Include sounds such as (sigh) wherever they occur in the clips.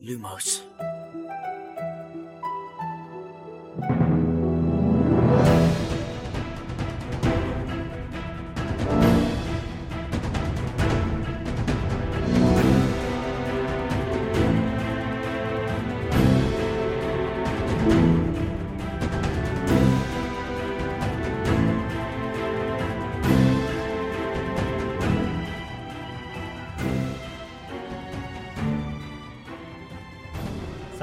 Lumos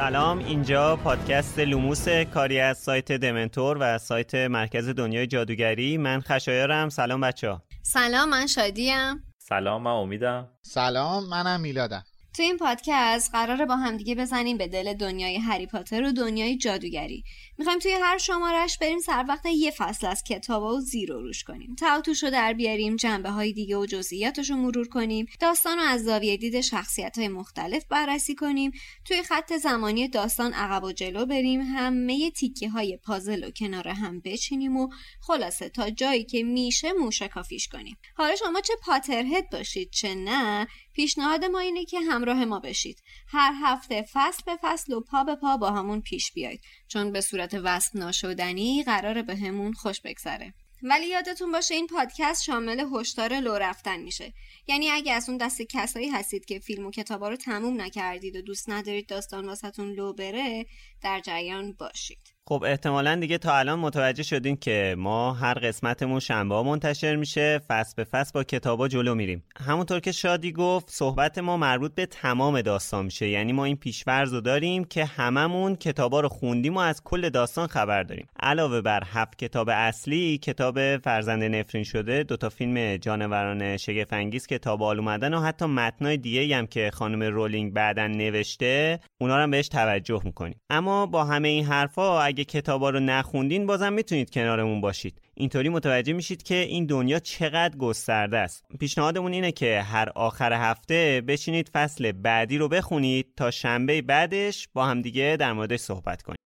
سلام. اینجا پادکست لوموس کاری از سایت دمنتور و سایت مرکز دنیای جادوگری. من خشایارم. سلام بچه ها سلام من شادیم. سلام من امیدم. سلام منم میلادم. تو این پادکست قراره با همدیگه بزنیم به دل دنیای هری پاتر و دنیای جادوگری. می‌خوایم توی هر شمارش بریم سر وقت یه فصل از کتاب و زیر و روش کنیم. تعاطوش رو در بیاریم جنبه های دیگه و جزئیاتش رو مرور کنیم داستان رو از زاویه دید شخصیت های مختلف بررسی کنیم توی خط زمانی داستان عقب و جلو بریم همه تیکه های پازل و کنار هم بچینیم و خلاصه تا جایی که میشه موشه کافیش کنیم. حالا شما چه پاترهد باشید چه نه پیشنهاد ما اینه که همراه ما بشید. هر هفته فصل به فصل و پا به پا با همون پیش بیاید چون به صورت وصل ناشدنی قراره به همون خوش بگذره. ولی یادتون باشه این پادکست شامل هشدار لو رفتن میشه. یعنی اگه از اون دست کسایی هستید که فیلم و کتابا رو تموم نکردید و دوست ندارید داستان واسهتون لو بره در جریان باشید. خب احتمالا دیگه تا الان متوجه شدین که ما هر قسمتمون شنبه ها منتشر میشه. فصل به فصل با کتابا جلو میریم. همونطور که شادی گفت صحبت ما مربوط به تمام داستان میشه. یعنی ما این پیشورز رو داریم که هممون کتابا رو خوندیم و از کل داستان خبر داریم. علاوه بر هفت کتاب اصلی کتاب فرزند نفرین شده دوتا فیلم جانوران شگفت انگیز کتاب آل اومدن و حتی متنای دیگه هم که خانم رولینگ بعدا نوشته اونا رو بهش توجه می‌کنیم. اما با همه این حرفا اگه کتابا رو نخوندین بازم می‌تونید کنارمون باشید اینطوری متوجه میشید که این دنیا چقدر گسترده است پیشنهادمون اینه که هر آخر هفته بشینید فصل بعدی رو بخونید تا شنبه بعدش با همدیگه در موردش صحبت کنیم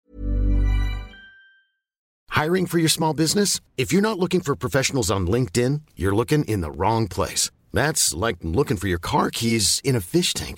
Hiring for your small business? If you're not looking for professionals on LinkedIn, you're looking in the wrong place. That's like looking for your car keys in a fish tank.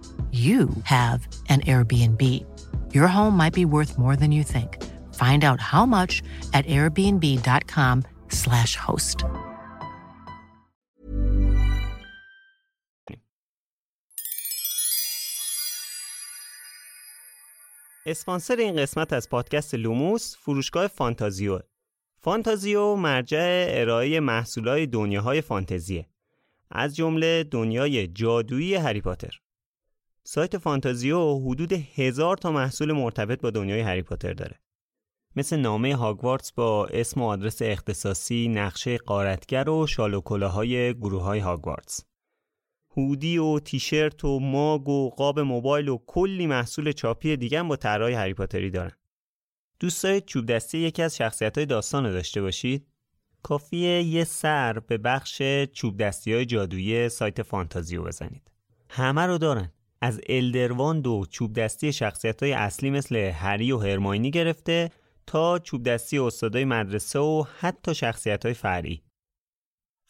you have an Airbnb. Your home might be worth more than you think. Find out how much at airbnb.com/slash host. اسپانسر این قسمت از پادکست لوموس فروشگاه فانتازیو فانتازیو مرجع ارائه محصولات دنیاهای فانتزیه از جمله دنیای جادویی هری پاتر سایت فانتازیو حدود هزار تا محصول مرتبط با دنیای هری پاتر داره مثل نامه هاگوارتس با اسم و آدرس اختصاصی، نقشه قارتگر و شال و کلاهای گروه های هاگوارتس. هودی و تیشرت و ماگ و قاب موبایل و کلی محصول چاپی دیگه با طرحهای هری پاتری دارن. دوست دارید چوب دستی یکی از شخصیت های داستان رو داشته باشید؟ کافیه یه سر به بخش چوب دستی های جادویی سایت فانتازیو بزنید. همه رو دارن. از الدرواند و چوب دستی شخصیت های اصلی مثل هری و هرماینی گرفته تا چوب دستی استادای مدرسه و حتی شخصیت های فرعی.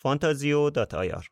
fantazio.ir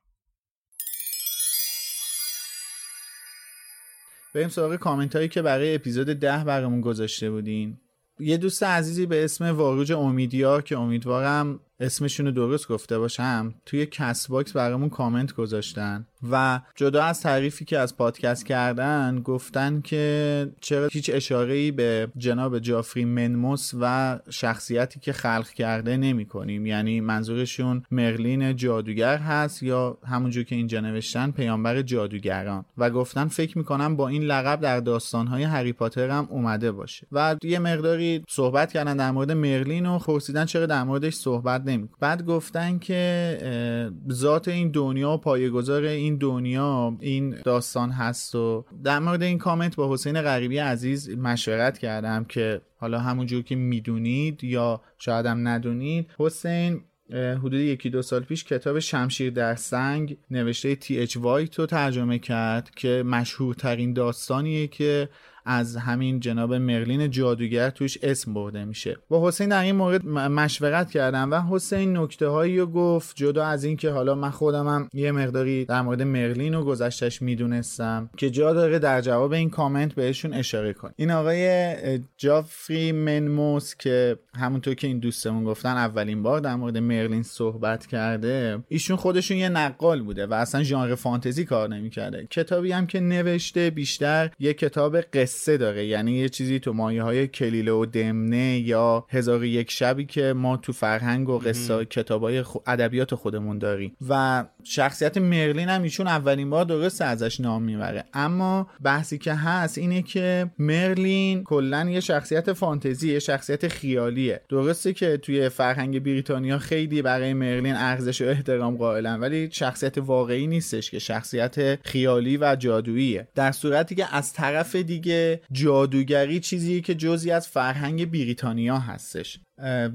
بریم سراغ کامنت هایی که برای اپیزود ده برامون گذاشته بودین یه دوست عزیزی به اسم واروج امیدیار که امیدوارم اسمشون رو درست گفته باشم؟ توی کست باکس برامون کامنت گذاشتن. و جدا از تعریفی که از پادکست کردن گفتن که چرا هیچ اشاره ای به جناب جافری منموس و شخصیتی که خلق کرده نمی کنیم یعنی منظورشون مرلین جادوگر هست یا همونجور که اینجا نوشتن پیامبر جادوگران. و گفتن فکر می‌کنم با این لقب در داستانهای هری پاتر هم اومده باشه. و یه مقداری صحبت کردن در مورد مرلین و پرسیدن چرا در موردش صحبت نمی بعد گفتن که ذات این دنیا و پایه‌گذار این دنیا این داستان هست و در مورد این کامنت با حسین غریبی عزیز مشورت کردم که حالا همونجور که می‌دونید یا شاید هم ندونید حسین حدود یکی دو سال پیش کتاب شمشیر در سنگ نوشته تی اچ وایت رو ترجمه کرد که مشهورترین داستانیه که از همین جناب مرلین جادوگر توش اسم برده میشه. با حسین در این مورد مشورت کردم و حسین نکته هایی رو گفت جدا از اینکه حالا من خودمم یه مقداری در مورد مرلین و گذشتش می‌دونستم که جا داره در جواب این کامنت بهشون اشاره کن این آقای جافری منموس که همونطور که این دوستمون گفتن اولین بار در مورد مرلین صحبت کرده ایشون خودشون یه نقال بوده و اصلا ژانر فانتزی کار نمی‌کرده. کتابی هم که نوشته بیشتر یه کتاب قصه داره یعنی یه چیزی تو مایه های کلیله و دمنه یا هزار یک شبی که ما تو فرهنگ و قصه کتاب های ادبیات خودمون داریم. و شخصیت مرلین هم ایشون اولین بار درست ازش نام می‌بره. اما بحثی که هست اینه که مرلین کلا یه شخصیت فانتزی یه شخصیت خیالیه. درسته که توی فرهنگ بریتانیا خیلی برای مرلین ارزش و احترام قائلن ولی شخصیت واقعی نیستش که شخصیت خیالی و جادوییه. در صورتی که از طرف دیگه جادوگری چیزیه که جزی از فرهنگ بریتانیا هستش.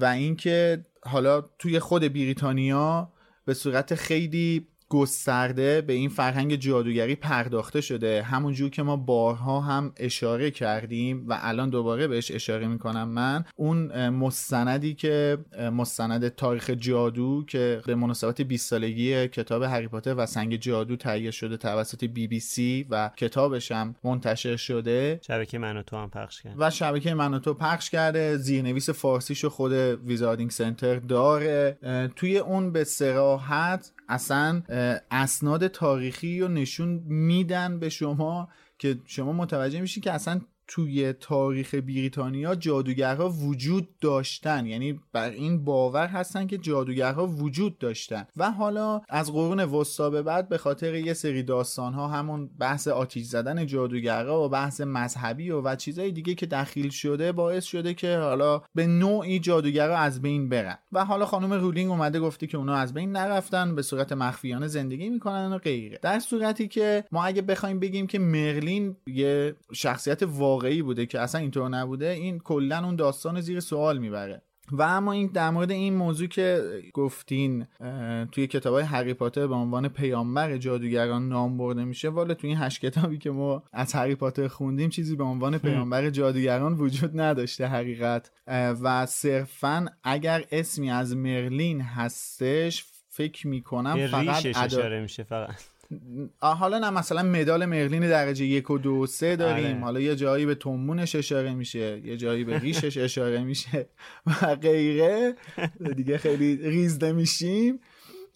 و اینکه حالا توی خود بریتانیا به صورت خیلی گسترده به این فرهنگ جادوگری پرداخته شده. همونجور که ما بارها هم اشاره کردیم و الان دوباره بهش اشاره می‌کنم من. اون مستندی که مستند تاریخ جادو که به مناسبت 20 سالگی کتاب هری پاتر و سنگ جادو تهیه شده توسط بی بی سی و کتابش هم منتشر شده. شبکه من و تو هم پخش کرد و شبکه من و تو پخش کرده. زیرنویس فارسیشو خود ویزاردینگ سنتر داره. توی اون به سراحت اصلا اسناد تاریخی رو نشون میدن به شما که شما متوجه میشین که اصلا توی تاریخ بریتانیا جادوگرها وجود داشتن. یعنی بر این باور هستن که جادوگرها وجود داشتن. و حالا از قرون وسطا به بعد به خاطر یه سری داستان ها همون بحث آتیش زدن جادوگرها و بحث مذهبی و, و چیزهای دیگه که دخیل شده باعث شده که حالا به نوعی جادوگرها از بین برن. و حالا خانم رولینگ اومده گفته که اونا از بین نرفتن به صورت مخفیانه زندگی می‌کنن و غیره. در صورتی که ما اگه بخوایم بگیم که مرلین یه شخصیت واقعی بوده که اصلا اینطور نبوده این کلا اون داستان زیر سوال می‌بره. و اما این در مورد این موضوع که گفتین توی کتاب های هری پاتر به عنوان پیامبر جادوگران نام برده میشه والا توی این هشت کتابی که ما از هری پاتر خوندیم چیزی به عنوان پیامبر جادوگران وجود نداشته حقیقت. و صرفا اگر اسمی از مرلین هستش فکر می‌کنم فقط اشاره میشه فقط. حالا نه مثلا مدال مرلین درجه یک و دو و سه داریم. حالا یه جایی به تنبونش اشاره میشه یه جایی به ریشش اشاره میشه و غیره. دیگه خیلی ریزده میشیم.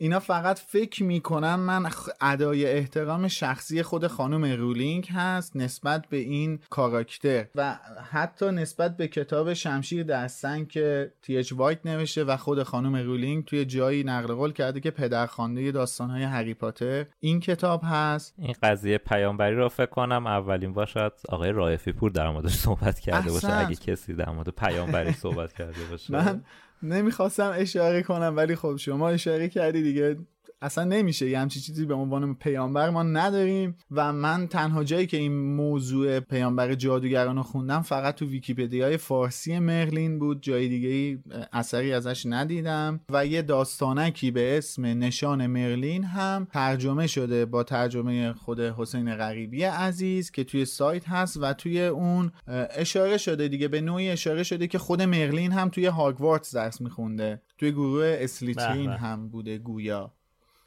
اینا فقط فکر می‌کنم من ادای احترام شخصی خود خانم رولینگ هست نسبت به این کاراکتر. و حتی نسبت به کتاب شمشیر در سنگ که تی اچ وایت نوشته و خود خانم رولینگ توی جایی نقل قول کرده که پدرخوانده داستانهای هری پاتر این کتاب هست. این قضیه پیامبری رو فکر کنم اولین بار شاید آقای رایفی پور در موردش صحبت کرده باشه. اگه کسی در مورد پیامبری صحبت کرده باشه. من نمی‌خواستم اشاره کنم ولی خب شما اشاره کردی دیگه. اصلا نمیشه. یه همچی چیزی به عنوان پیامبر ما نداریم و من تنها جایی که این موضوع پیامبر جادوگران رو خوندم فقط تو ویکیپدیای فارسی مرلین بود. جای دیگه ای اثری ازش ندیدم. و یه داستانکی به اسم نشان مرلین هم ترجمه شده با ترجمه خود حسین غریبی عزیز که توی سایت هست و توی اون اشاره شده دیگه. به نوعی اشاره شده که خود مرلین هم توی هاگوارتس درس میخونده. توی گروه اسلیترین هم بوده گویا.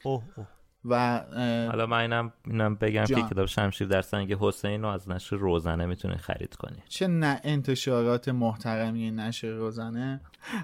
اوه اوه. و حالا من اینم, اینم بگم که کتاب شمشیر در سنگ حسین رو از نشر روزنه می‌تونید خرید کنید. چه نه انتشارات محترمی نشر روزنه.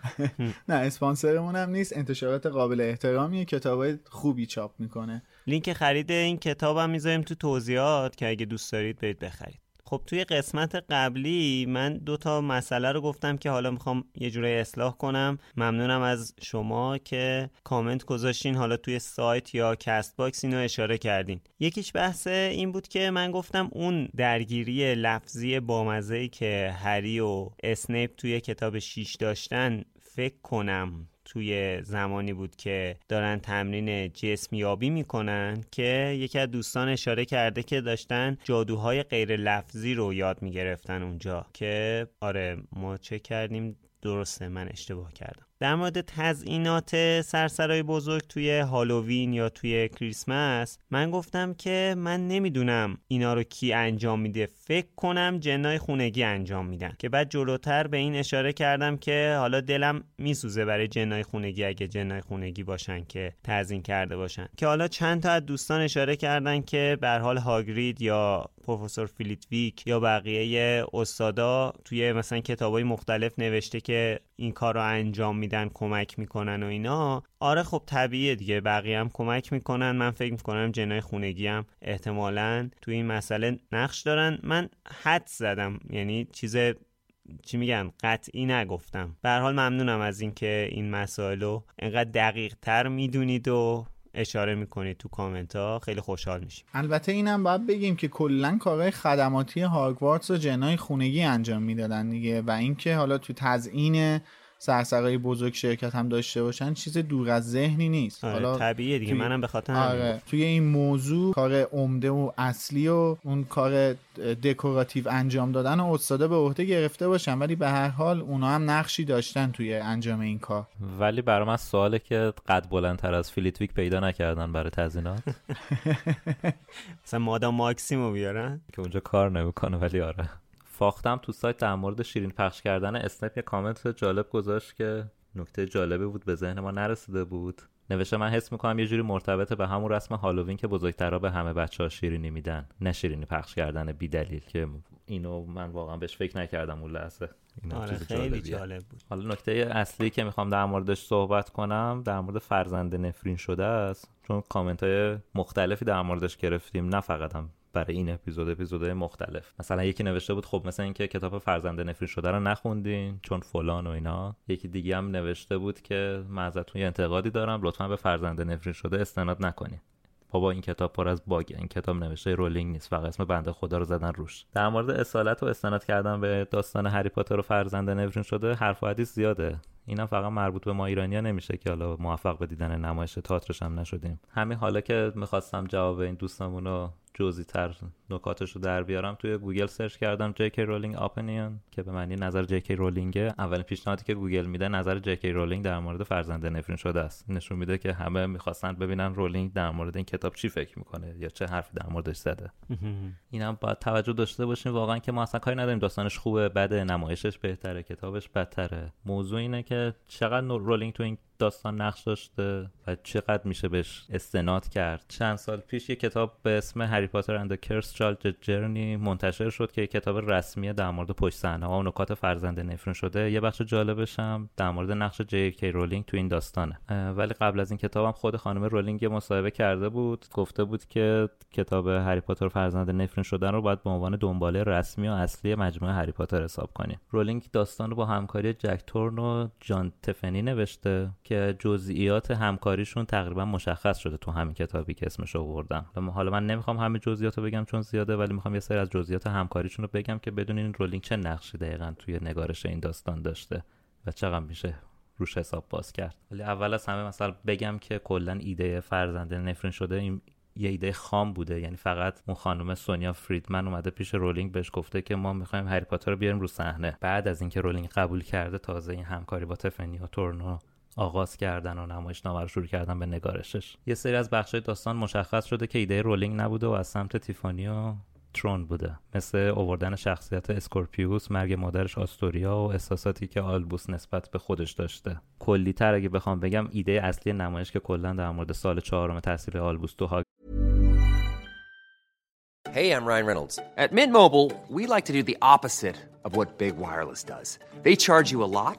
(laughs) نه اسپانسرمون هم نیست. انتشارات قابل احترامی کتاب خوبی چاپ می‌کنه. لینک خرید این کتاب هم می‌ذاریم تو توضیحات که اگه دوست دارید برید بخرید. خب توی قسمت قبلی من دو تا مسئله رو گفتم که حالا می‌خوام یه جورایی اصلاح کنم. ممنونم از شما که کامنت گذاشتین. حالا توی سایت یا کست باکس اینو اشاره کردین. یکیش بحث این بود که من گفتم اون درگیری لفظی بامزه که هری و اسنیپ توی کتاب 6 داشتن فکر کنم توی زمانی بود که دارن تمرین جسم یابی می‌کنن که یکی از دوستان اشاره کرده که داشتن جادوهای غیر لفظی رو یاد می‌گرفتن اونجا که آره ما چه کردیم؟ درسته من اشتباه کردم. در مورد تزئینات سرسرای بزرگ توی هالووین یا توی کریسمس من گفتم که من نمی‌دونم اینا رو کی انجام میده. فکر کنم جنای خونگی انجام میدن. که بعد جلوتر به این اشاره کردم که حالا دلم میسوزه برای جنای خونگی اگه جنای خونگی باشن که تزیین کرده باشن. که حالا چند تا از دوستان اشاره کردن که به حال هاگرید یا پروفسور فیلیتویک یا بقیه استادا توی مثلا کتابای مختلف نوشته که این کار رو انجام میدن. کمک می‌کنن و اینا آره خب طبیعیه دیگه بقیه هم کمک می‌کنن. من فکر می‌کنم جنای خونگی هم احتمالا توی این مسئله نقش دارن. من حد زدم یعنی چیز چی میگن؟ قطعی نگفتم. به حال ممنونم از اینکه این مسائل رو انقدر دقیق تر می‌دونید و اشاره می‌کنید تو کامنت ها خیلی خوشحال میشیم. البته اینم باید بگیم که کلا کارهای خدماتی هاگوارتس و جنای خونگی انجام می‌دادن دیگه و اینکه حالا تو تزیین سرسرای بزرگ شرکت هم داشته باشن چیز دور از ذهنی نیست. آره حالا طبیعیه دیگه منم به خاطر آره توی این موضوع کار عمده و اصلی و اون کار دکوراتیو انجام دادن و استادا به عهده گرفته باشن ولی به هر حال اونا هم نقشی داشتن توی انجام این کار. ولی برای من سواله که قد بلندتر از فلیتویک پیدا نکردن برای تزینات. (laughs) مثلا مادا ماکسیمو بیارن؟ که اونجا کار نمی‌کنه ولی آره. فاختم تو سایت در مورد شیرین پخش کردن اسنپ یه کامنت جالب گذاشت که نکته جالبی بود به ذهن ما نرسیده بود. نوشته من حس می‌کنم یه جوری مرتبط به همون رسم هالووین که بزرگترها به همه بچه ها شیرینی میدن نه شیرینی پخش کردن بی دلیل که اینو من واقعا بهش فکر نکردم اون لحظه. آره خیلی جالب بود. حالا نکته اصلی که می‌خوام در موردش صحبت کنم در مورد فرزند نفرین شده است. چون کامنت های مختلفی در موردش گرفتیم نه فقط هم برای این اپیزود اپیزودهای مختلف. مثلا یکی نوشته بود خب مثلا اینکه کتاب فرزند نفرین شده رو نخوندین چون فلان و اینا. یکی دیگه هم نوشته بود که من ازتون یه انتقادی دارم لطفا به فرزند نفرین شده استناد نکنین. بابا این کتاب پر از bug ه. این کتاب نوشته رولینگ نیست فقط اسم بنده خدا رو زدن روش. در مورد اصالت و استناد کردن به داستان هری پاتر و فرزند نفرین شده حرف و زیاده. اینم فقط مربوط به ما ایرانیا نمیشه که حالا موفق به دیدن نمایش تئاترش هم نشدیم. همین حالا که می‌خواستم جواب این دوستمون جزئی تر نکاتش رو در بیارم. توی گوگل سرچ کردم جی رولینگ opinion که به معنی نظر جی کی رولینگه. اولین پیشنهادی که گوگل میده نظر جی کی رولینگ در مورد فرزند نفرین شده است. نشون میده که همه می‌خواستن ببینن رولینگ در مورد این کتاب چی فکر می‌کنه یا چه حرفی در موردش زده. اینم باید توجه داشته باشیم واقعا که ما اصلا کاری نداریم. داستانش خوبه بده نمایشش بهتره کتابش بدتره. موضوع اینه که چقدر رولینگ تو این داستان نقش داشته و چقدر میشه بهش استناد کرد. چند سال پیش یه کتاب به اسم Harry Potter and Cursed Child Journey منتشر شد که یه کتاب رسمی در مورد پشت صحنه و نکات فرزند نفرین شده. یه بخش جالبش هم در مورد نقش جی کی رولینگ تو این داستانه. ولی قبل از این کتابم خود خانم رولینگ مصاحبه کرده بود. گفته بود که کتاب هری پاتر فرزند نفرین شدن رو باید به عنوان دنباله رسمی و اصلی مجموعه هری پاتر حساب کنیم. رولینگ داستان رو با همکاری جک تورن و جان تیفانی نوشته که جزئیات همکاریشون تقریبا مشخص شده تو همین کتابی که اسمش آوردم. حالا من نمی‌خوام همه جزئیات رو بگم چون زیاده ولی می‌خوام یه سری از جزئیات همکاریشون رو بگم که بدونین رولینگ چه نقشی دقیقا توی نگارش این داستان داشته و چقدر میشه روش حساب باز کرد. ولی اول از همه مثلا بگم که کلا ایده فرزند نفرین شده این یه ایده خام بوده. یعنی فقط اون خانم سونیا فریدمن اومده پیش رولینگ بهش گفته که ما می‌خوایم هری پاتر رو بیاریم رو صحنه. بعد از اینکه رولینگ قبول کرده تازه این همکاری با تیفانی و ثورن رو آغاز کردن و نمایش رو شروع کردن به نگارشش یه سری از بخشای داستان مشخص شده که ایده رولینگ نبوده و از سمت تیفانی و ثورن بوده مثل اووردن شخصیت اسکورپیوس مرگ مادرش آستوریا و احساساتی که آلبوس نسبت به خودش داشته کلی تر اگه بخوام بگم ایده اصلی نمایش که کلا در مورد سال چهارم تحصیل آلبوس تو Hey, I'm Ryan Reynolds. At Mint Mobile, we like to do the opposite of what Big Wireless does. They charge you a lot,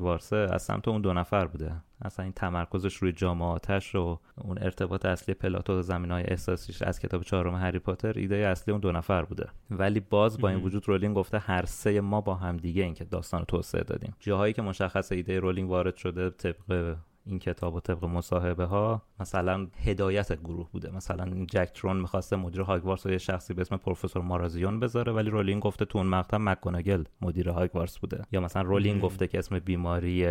وارتسه از سمت اون دو نفر بوده. اصلا این تمرکزش روی جام آتش و اون ارتباط اصلی plot و زمینه های احساسیش از کتاب چهارم هری پاتر ایده اصلی اون دو نفر بوده. ولی باز با این وجود رولینگ گفته هر سه ما با هم دیگه این که داستان رو توسعه دادیم. جاهایی که مشخص ایده رولینگ وارد شده طبق این کتاب و طبق مصاحبه ها مثلا هدایت گروه بوده. مثلا جک ثورن می‌خواسته مدیر هاگوارتس رو یه شخصی به اسم پروفسور مارازیون بذاره ولی رولینگ گفته تو اون مقطع مکگوناگل مدیر هاگوارتس بوده. یا مثلا رولینگ گفته که اسم بیماری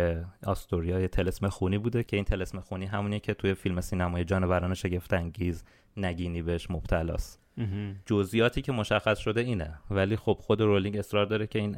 آستوریا یه تلسم خونی بوده که این تلسم خونی همونیه که توی فیلم سینمای جانوران شگفت انگیز نگینی بهش مبتلاست. جزئیاتی که مشخص شده اینه. ولی خب خود رولینگ اصرار داره که این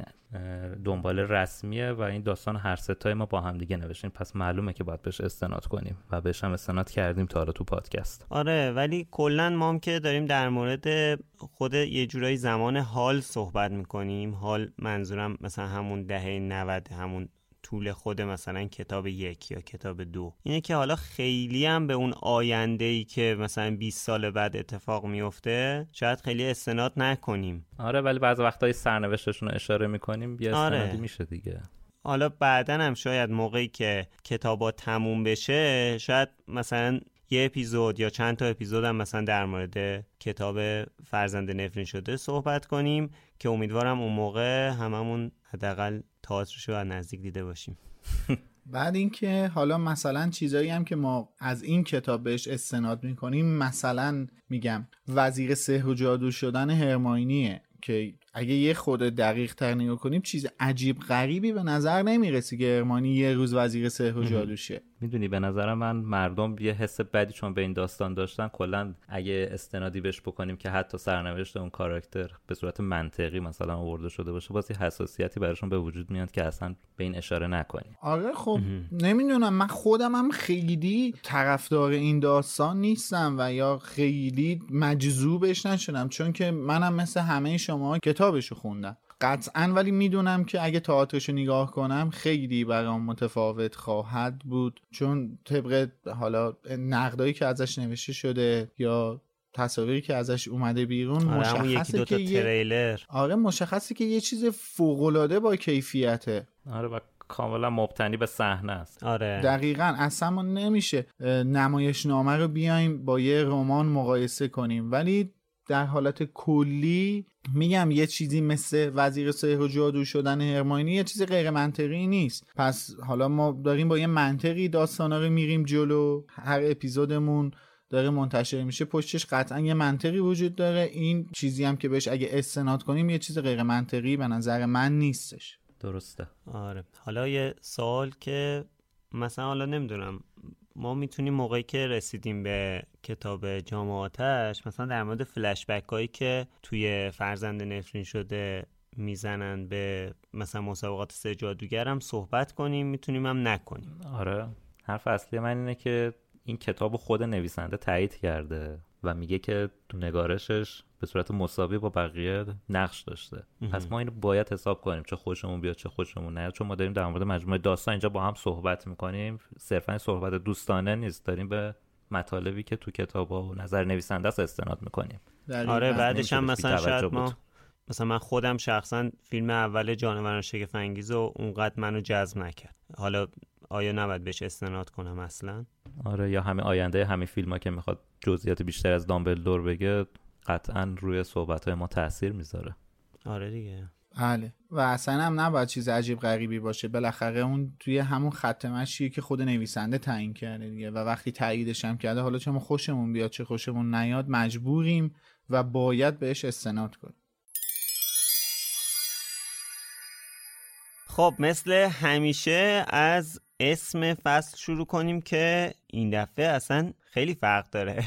دنبال رسمیه و این داستان هر ستای ما با هم دیگه نوشتیم. پس معلومه که باید بهش استناد کنیم و بهش هم استناد کردیم تا حالا تو پادکست. آره ولی کلا ما هم که داریم در مورد خود یه جورایی زمان حال صحبت می‌کنیم. حال منظورم مثلا همون دهه 90 همون طول خود مثلا کتاب یک یا کتاب دو. اینه که حالا خیلی هم به اون آینده ای که مثلا 20 سال بعد اتفاق میفته شاید خیلی استناد نکنیم. آره ولی بعض وقتای سرنوشتشون رو اشاره می‌کنیم بیا استنادی آره. میشه دیگه. حالا بعدا هم شاید موقعی که کتابا تموم بشه شاید مثلا یه اپیزود یا چند تا اپیزود هم مثلا در مورد کتاب فرزند نفرین شده صحبت کنیم که امیدوارم اون موقع هممون حداقل تئاترش رو از نزدیک دیده باشیم. بعد اینکه حالا مثلا چیزایی هم که ما از این کتاب بهش استناد می‌کنیم مثلا میگم وزیر سحر و جادو شدن هرماینیه که اگه یه خود دقیق تر نگاه کنیم چیز عجیب غریبی به نظر نمی‌رسه که ارمانی یه روز وزیر سحر و جادوشه. می‌دونی به نظر من مردم یه حس بدی چون به این داستان داشتن کلا اگه استنادی بهش بکنیم که حتی سرنوشت اون کاراکتر به صورت منطقی مثلا آورده شده باشه باز حساسیتی براشون به وجود میاد که اصلا به این اشاره نکنیم. آره خب نمی‌دونم. من خودم هم خیلی طرفدار این داستان نیستم و یا خیلی مجذوبش نشدم چون که منم مثل همه شما کتابشو خوندم. قطعا ولی می‌دونم که اگه تئاترش رو نگاه کنم خیلی برام متفاوت خواهد بود. چون طبق حالا نقدایی که ازش نوشته شده یا تصاویری که ازش اومده بیرون آره مشخصه که تریلر. آره مشخصه که یه چیز فوقالعاده با کیفیته. آره و کاملا مبتنی به صحنه است. آره. دقیقا اصلا ما نمیشه نمایش نامه رو بیایم با یه رمان مقایسه کنیم. ولی در حالت کلی میگم یه چیزی مثل وزیر سحر و جادو شدن هرماینی یه چیز غیر منطقی نیست. پس حالا ما داریم با یه منطقی داستانا رو میریم جلو. هر اپیزودمون داره منتشر میشه. پشتش قطعا یه منطقی وجود داره. این چیزی هم که بهش اگه استناد کنیم یه چیز غیر منطقی به نظر من نیستش. درسته. آره. حالا یه سوال که مثلا حالا نمی‌دونم. ما می‌تونیم موقعی که رسیدیم به کتاب جامعاتش مثلا در مورد فلشبک هایی که توی فرزند نفرین شده می‌زنن به مثلا مسابقات سه جادوگر هم صحبت کنیم می‌تونیم هم نکنیم. آره. حرف اصلی من اینه که این کتاب خود نویسنده تایید کرده و میگه که تو نگارشش به صورت مساوی با بقیه نقش داشته. پس ما اینو باید حساب کنیم چه خوشمون بیاد چه خوشمون نیاد. چون ما داریم در مورد مجموعه داستان اینجا با هم صحبت می‌کنیم. صرفا صحبت دوستانه نیست. داریم به مطالبی که تو کتاب و نظر نویسنده است استناد می‌کنیم. آره بعدش هم مثلا شاید ما مثلا من خودم شخصا فیلم اول جانوران شگفت انگیز و اونقدر منو جذب نکرد. حالا آیا نباید بهش استناد کنم اصلا؟ آره یا همین آینده همین فیلم ها که می‌خواد جزئیات بیشتر از دامبلدور بگه قطعا روی صحبت های ما تاثیر می‌ذاره. آره دیگه. بله. و اصلا هم نباید چیز عجیب غریبی باشه. بالاخره اون توی همون خط مشیه که خود نویسنده تعیین کرده دیگه. و وقتی تاییدش هم کرده حالا چه ما خوشمون بیاد چه خوشمون نیاد مجبوریم و باید بهش استناد کنیم. خب مثل همیشه از اسم فصل شروع کنیم که این دفعه اصلا خیلی فرق داره.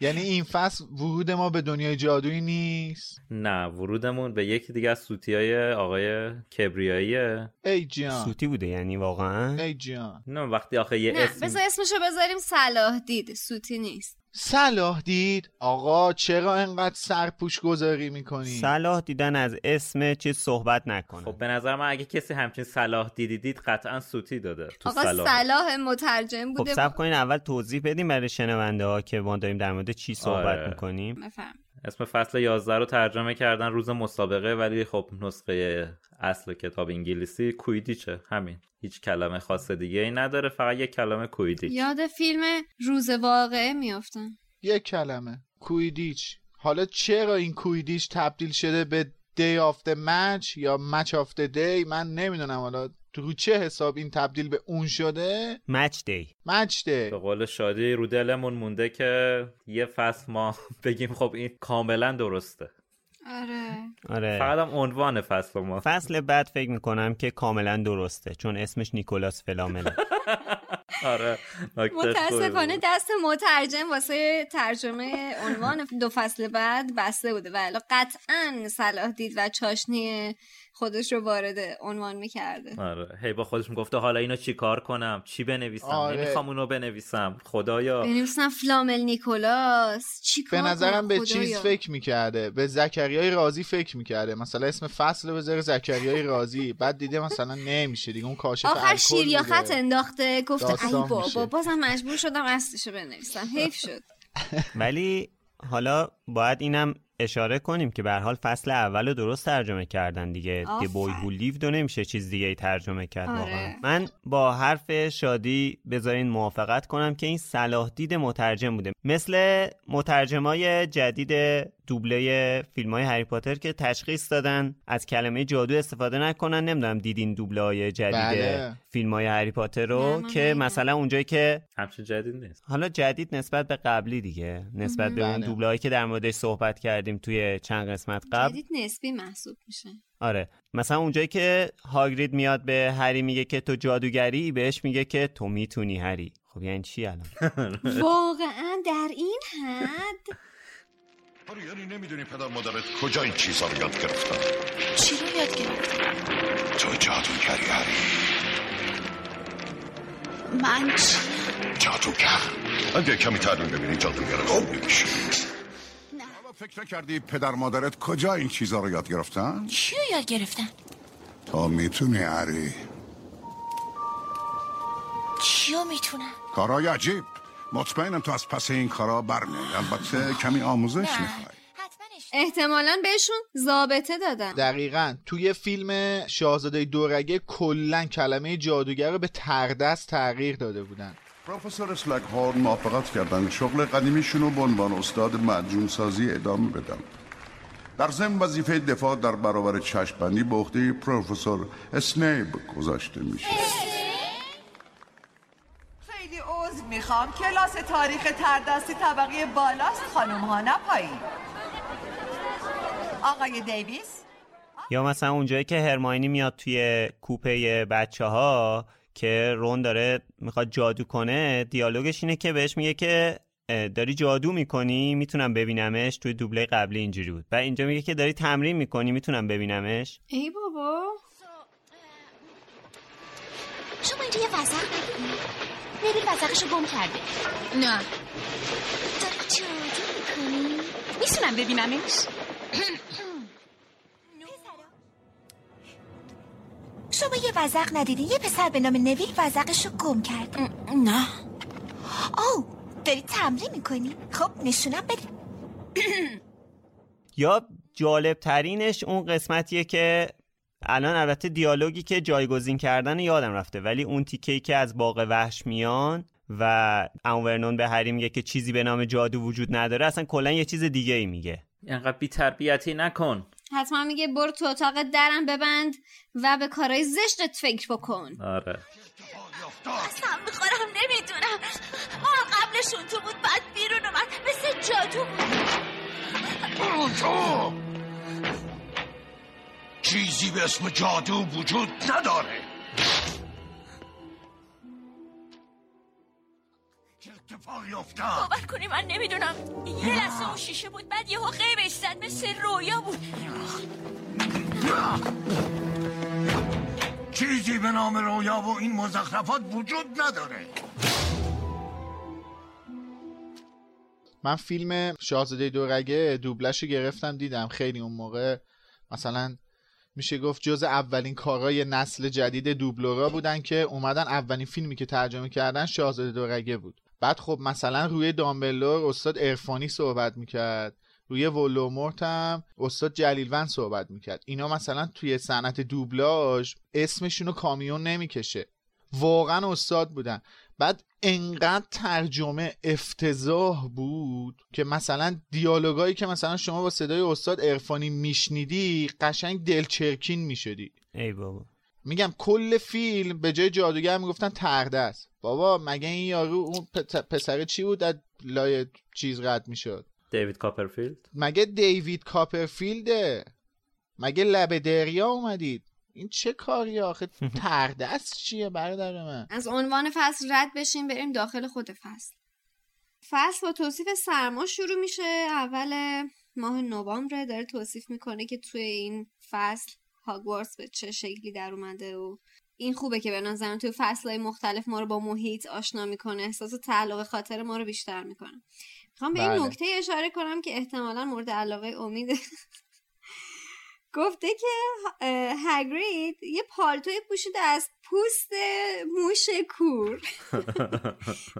یعنی این فصل ورود ما به دنیای جادویی نیست؟ نه ورودمون به یکی دیگه از سوتی های آقای کبریاییه. ای جان. سوتی بوده یعنی واقعا؟ ای جان. نه وقتی آخه یه نه اسم بذار اسمشو بذاریم صلاح دید سوتی نیست. صلاح دید؟ آقا چرا انقدر سرپوش گذاری می‌کنی؟ صلاح دیدن از اسم چیز صحبت نکنه. خب به نظر من اگه کسی همچین صلاح دیدی دید قطعا سوتی داده تو آقا صلاح. صلاح مترجم خب بوده سب کنین اول توضیح بدیم برای شنونده ها که ما داریم در مورد چی صحبت آره. می‌کنیم. بفهم. اسم فصل 11 رو ترجمه کردن روز مسابقه ولی خب نسخه اصل کتاب انگلیسی کویدیچه همین. هیچ کلمه خاص دیگه ای نداره فقط یک کلمه کویدیچ. یاد فیلم روز واقعه میافتم. یک کلمه. کویدیچ. حالا چرا این کویدیچ تبدیل شده به دی آف the match یا match of the day من نمی‌دونم حالا. رو چه حساب این تبدیل به اون شده؟ مچ دی مچ دی به قول شادی رو دلمون مونده که یه فصل ما (laughs) بگیم خب این کاملا درسته. آره. آره. فقط هم عنوان فصل ما. فصل بعد فکر می‌کنم که کاملا درسته چون اسمش نیکولاس فلامنه آره. متاسفانه. دست مترجم واسه ترجمه عنوان دو فصل بعد بسته بوده ولی قطعا صلاح دید و چاشنی خودش رو وارد عنوان می‌کرده. آره. هی با خودش می‌گفته حالا اینو چی کار کنم؟ چی بنویسم؟ آره. نمی‌خوام اونو بنویسم. خدایا. بنویسم فلامل نیکولاس. چی به کار نظرم کنم به خدایا؟ چیز فکر می‌کرده. به زکریای رازی فکر می‌کرده. مثلا اسم فصل رو بذاره زکریای رازی. بعد دیده مثلا نمیشه دیگه. اون کاشف آخر شیر یا. خط انداخته. گفته ای بابا. بازم مجبور شدم اصلشو بنویسم. حیف شد. (laughs) ولی حالا باید اینم اشاره کنیم که به حال فصل اول رو درست ترجمه کردن دیگه. دی بوی هو لیفد و نمیشه چیز دیگه ای ترجمه کرد آره. واقعا. من با حرف شادی بذارین موافقت کنم که این صلاح دید مترجم بوده. مثل مترجمای جدید دوبله فیلم های هری پاتر که تشخیص دادن از کلمه جادو استفاده نکنن. نمی‌دونم دیدین دوبله های جدید بله. فیلم های هری پاتر رو که. مثلا اونجایی که همچین جدید نیست. حالا جدید نسبت به قبلی دیگه نسبت به اون بله. دوبله که در موردش صحبت کردیم توی چند قسمت قبل. جدید نسبی محسوب میشه. آره. مثلا اونجایی که هاگرید میاد به هری میگه که تو جادوگری بهش میگه که تو می‌تونی هری. خب یعنی چی الان؟ (laughs) (laughs) واقعا در این حد آره یعنی نمی‌دونی پدر مادرت کجا این چیزا رو یاد گرفتن. چی رو یاد گرفت تو جادوگری هری. من چی جادوگر. اگه کمی تعلیم ببینی جادوگر خوب میشی حالا فکر کردی پدر مادرت کجا این چیزا رو یاد گرفتن؟ چی رو یاد گرفتن؟ تو می‌تونی هری. چی رو می‌تونن کارای عجیب. مطمئنم تو از پس این کارا برمیای البته کمی آموزش می‌خوای. احتمالا بهشون ضابطه دادن. دقیقا. توی فیلم شاهزاده دورگه کلا کلمه جادوگر رو به تردست تغییر داده بودن. پروفسور اسلک هورن موافقت کردن. شغل قدیمیشون رو به عنوان استاد مدیون سازی ادامه بدن. در ضمن وظیفه دفاع در برابر چشمبندی به عهده پروفسور اسنیب گذاشته میشه. خیلی عذر می‌خوام. کلاس تاریخ تردستی طبقه بالاست خانم ها نه پایین. آقای دیویس؟ یا مثلا اونجایی که هرماینی میاد توی کوپه بچه ها که رون داره می‌خواد جادو کنه دیالوگش اینه که بهش میگه که داری جادو می‌کنی می‌تونم ببینمش توی دوبله قبلی اینجوری بود. و اینجا میگه که داری تمرین می‌کنی می‌تونم ببینمش. ای بابا. شما اینجا یه نویل وزقشو گم کرده نه داری می‌کنی؟ می‌تونم ببینمش؟ شما یه وزق ندیدی؟ یه پسر به نام نویل وزقشو گم کرده نه او داری تمرین می‌کنی؟ خب نشونم بده یا جالب ترینش اون قسمتیه که الان البته دیالوگی که جایگزین کردن یادم رفته ولی اون تیکه که از باغ وحش میان و ورنون به هری میگه که چیزی به نام جادو وجود نداره اصلا کلا یه چیز دیگه ای میگه. اینقدر بی تربیتی نکن. حتما میگه برو تو اتاق درم ببند و به کارهای زشتت فکر بکن. آره. اصلا می‌خورم نمی‌دونم. ما قبلشون تو بود بعد بیرون اومد مثل جادو تو! چیزی به اسم جادو وجود نداره. اتفاقی افتاد؟ باور کنی من نمی‌دونم. یه لحظه اون شیشه بود بعد یهو غیبش زد مثل رویا بود. چیزی به نام رویا و این مزخرفات وجود نداره. من فیلم شاهزاده دورگه دوبلش گرفتم دیدم خیلی اون موقع مثلا میشه گفت جز اولین کارهای نسل جدید دوبلورا بودن که اومدن اولین فیلمی که ترجمه کردن شاهزاده دورگه بود. بعد خب مثلا روی دامبلور استاد ارفانی صحبت می‌کرد. روی ولومورت هم استاد جلیلوند صحبت می‌کرد. اینا مثلا توی صنعت دوبلاژ اسمشون رو کامیون نمی‌کشه. واقعا استاد بودن. بعد انقدر ترجمه افتضاح بود که مثلا دیالوگایی که مثلا شما با صدای استاد ارفانی میشنیدی قشنگ دلچرکین می‌شدی. ای بابا. میگم کل فیلم به جای جادوگر می‌گفتن ترده است بابا مگه این یارو اون پسر چی بود؟ از لای چیز رد می‌شد. دیوید کاپرفیلد؟ مگه دیوید کاپرفیلده؟ مگه لب دریا اومدید؟ این چه کاری آخه؟ (laughs) تردست چیه برادر من؟ از عنوان فصل رد بشیم بریم داخل خود فصل. فصل با توصیف سرما شروع میشه. اول ماه نوامبر داره توصیف می‌کنه که توی این فصل هاگوارتس به چه شکلی در اومده و این خوبه که به نظرم توی فصلهای مختلف ما رو با محیط آشنا می‌کنه. احساس تعلق خاطر ما رو بیشتر می‌کنه. می‌خوام به این بله. نکته اشاره کنم که احتمالا مورد علاقه امید گفته که هگرید یه پالتوی پوشیده از پوست موش کور. (laughs)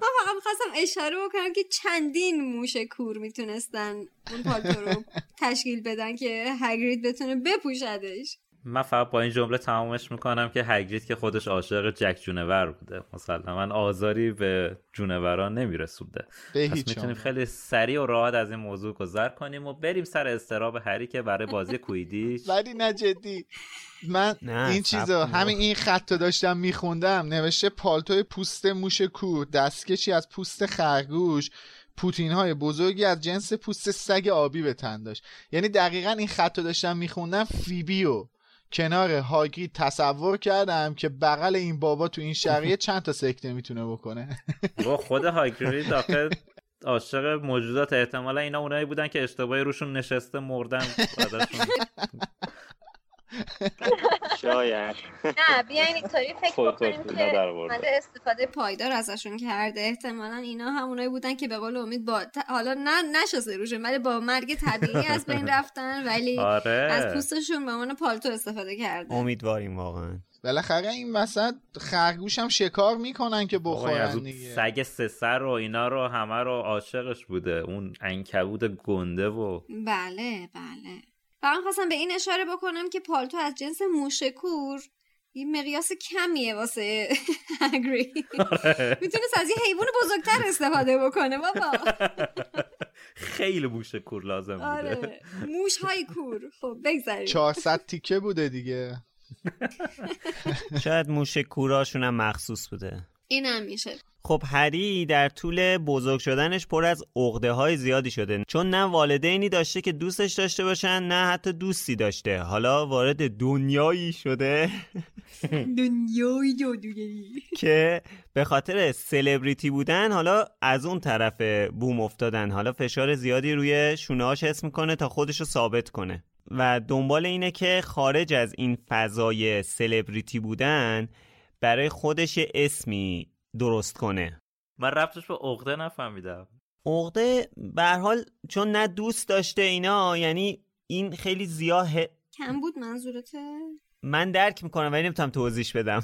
من فقط می‌خواستم اشاره بکنم که چندین موش کور می‌تونستن اون پالتو رو (laughs) تشکیل بدن که هگرید بتونه بپوشدش. من فقط با این جمله تمامش می‌کنم که هگرید که خودش عاشق جک جونور بوده. مسلما آزاری به جونوران نمیرسوده. پس می‌تونیم. خیلی سریع و راحت از این موضوع گذر کنیم و بریم سر استراب هری که برای بازی کویدیچ (laughs) ولی نه جدی. من نه، این چیزا همین این خط رو داشتم میخوندم. نوشته پالتوی پوست موش کور دستکشی از پوست خرگوش. پوتین های بزرگی از جنس پوست سگ آبی به تن داشت. یعنی دقیقا این خط رو داشتم میخوندم فیبیو. کنار هاگرید تصور کردم که بغل این بابا تو این شرایط (laughs) چند تا سکته می‌تونه بکنه. (laughs) با خود هاگرید آخه عاشق موجودات احتمالا اینا اونایی بودن که اشتباهی روشون نشسته مردن (laughs) (laughs) شاید. نه بیاین اینطوری فکر بکنیم که استفاده پایدار ازشون کرده. احتمالا اینا همونایی بودن که به قول امید با حالا نه نشسته روشون ولی با مرگ طبیعی از بین (laughs) رفتن ولی آره. از پوستشون به عنوان پالتو استفاده کرده. امیدواریم واقعا. بالاخره این وسط خرگوش هم شکار می‌کنن که از بخورن اون دیگه. سگ سه سر و اینا رو همه رو عاشقش بوده. اون انکبود گنده و بله بله. فقط خواستم به این اشاره بکنم که پالتو از جنس موشکور این مقیاس کمیه واسه هگرید می‌تونست از یه حیوان بزرگتر استفاده بکنه بابا. خیلی موش کور لازم بوده. آره. موش های کور. خب بگذاریم. 400 تیکه بوده دیگه. (laughs) (laughs) شاید موش کوراشون هم مخصوص بوده. این هم میشه. خب هری در طول بزرگ شدنش پر از عقده های زیادی شده. چون نه والدینی داشته که دوستش داشته باشن نه حتی دوستی داشته. حالا وارد دنیایی شده. (laughs) دنیای جادوگری که به خاطر سلبریتی بودن حالا از اون طرف بوم افتادن. حالا فشار زیادی روی شونهاش حس می‌کنه تا خودش رو ثابت کنه. و دنبال اینه که خارج از این فضای سلبریتی بودن برای خودش اسمی درست کنه. من ربطش به عقده نفهمیدم. عقده به هر حال چون نه دوست داشته اینا یعنی این خیلی زیاه کم بود منظورته من درک می‌کنم ولی نمی‌تونم توضیح بدم.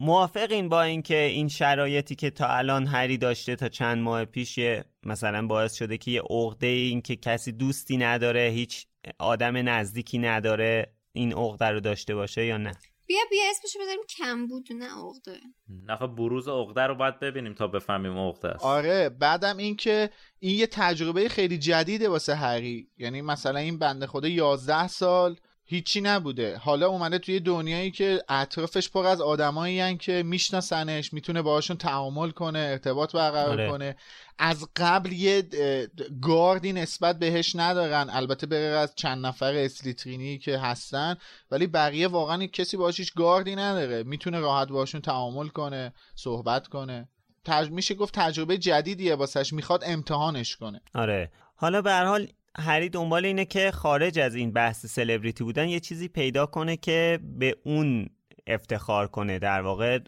موافقین با اینکه این شرایطی که تا الان هری داشته تا چند ماه پیش مثلا باعث شده که یه عقده این که کسی دوستی نداره هیچ آدم نزدیکی نداره این عقده رو داشته باشه یا نه؟ بیا بیا اسمشو بذاریم کم بود نه عقده. نه بروز عقده رو باید ببینیم تا بفهمیم عقده است. آره بعدم اینکه این یه تجربه خیلی جدیده واسه هری. یعنی مثلا این بنده خدا 11 سال هیچی نبوده. حالا اومده توی دنیایی که اطرافش پر از آدمایی که میشناسنش می‌تونه باهاشون تعامل کنه ارتباط برقرار آره. کنه. از قبل یه گاردی نسبت بهش ندارن. البته به از چند نفر اسلیترینی که هستن ولی بقیه واقعا کسی باهاش هیچ گاردی نداره. می‌تونه راحت باشون تعامل کنه صحبت کنه. تج... میشه گفت تجربه جدیدیه واسش. می‌خواد امتحانش کنه. آره. حالا به حال هری دنبال اینه که خارج از این بحث سلبریتی بودن یه چیزی پیدا کنه که به اون افتخار کنه. در واقع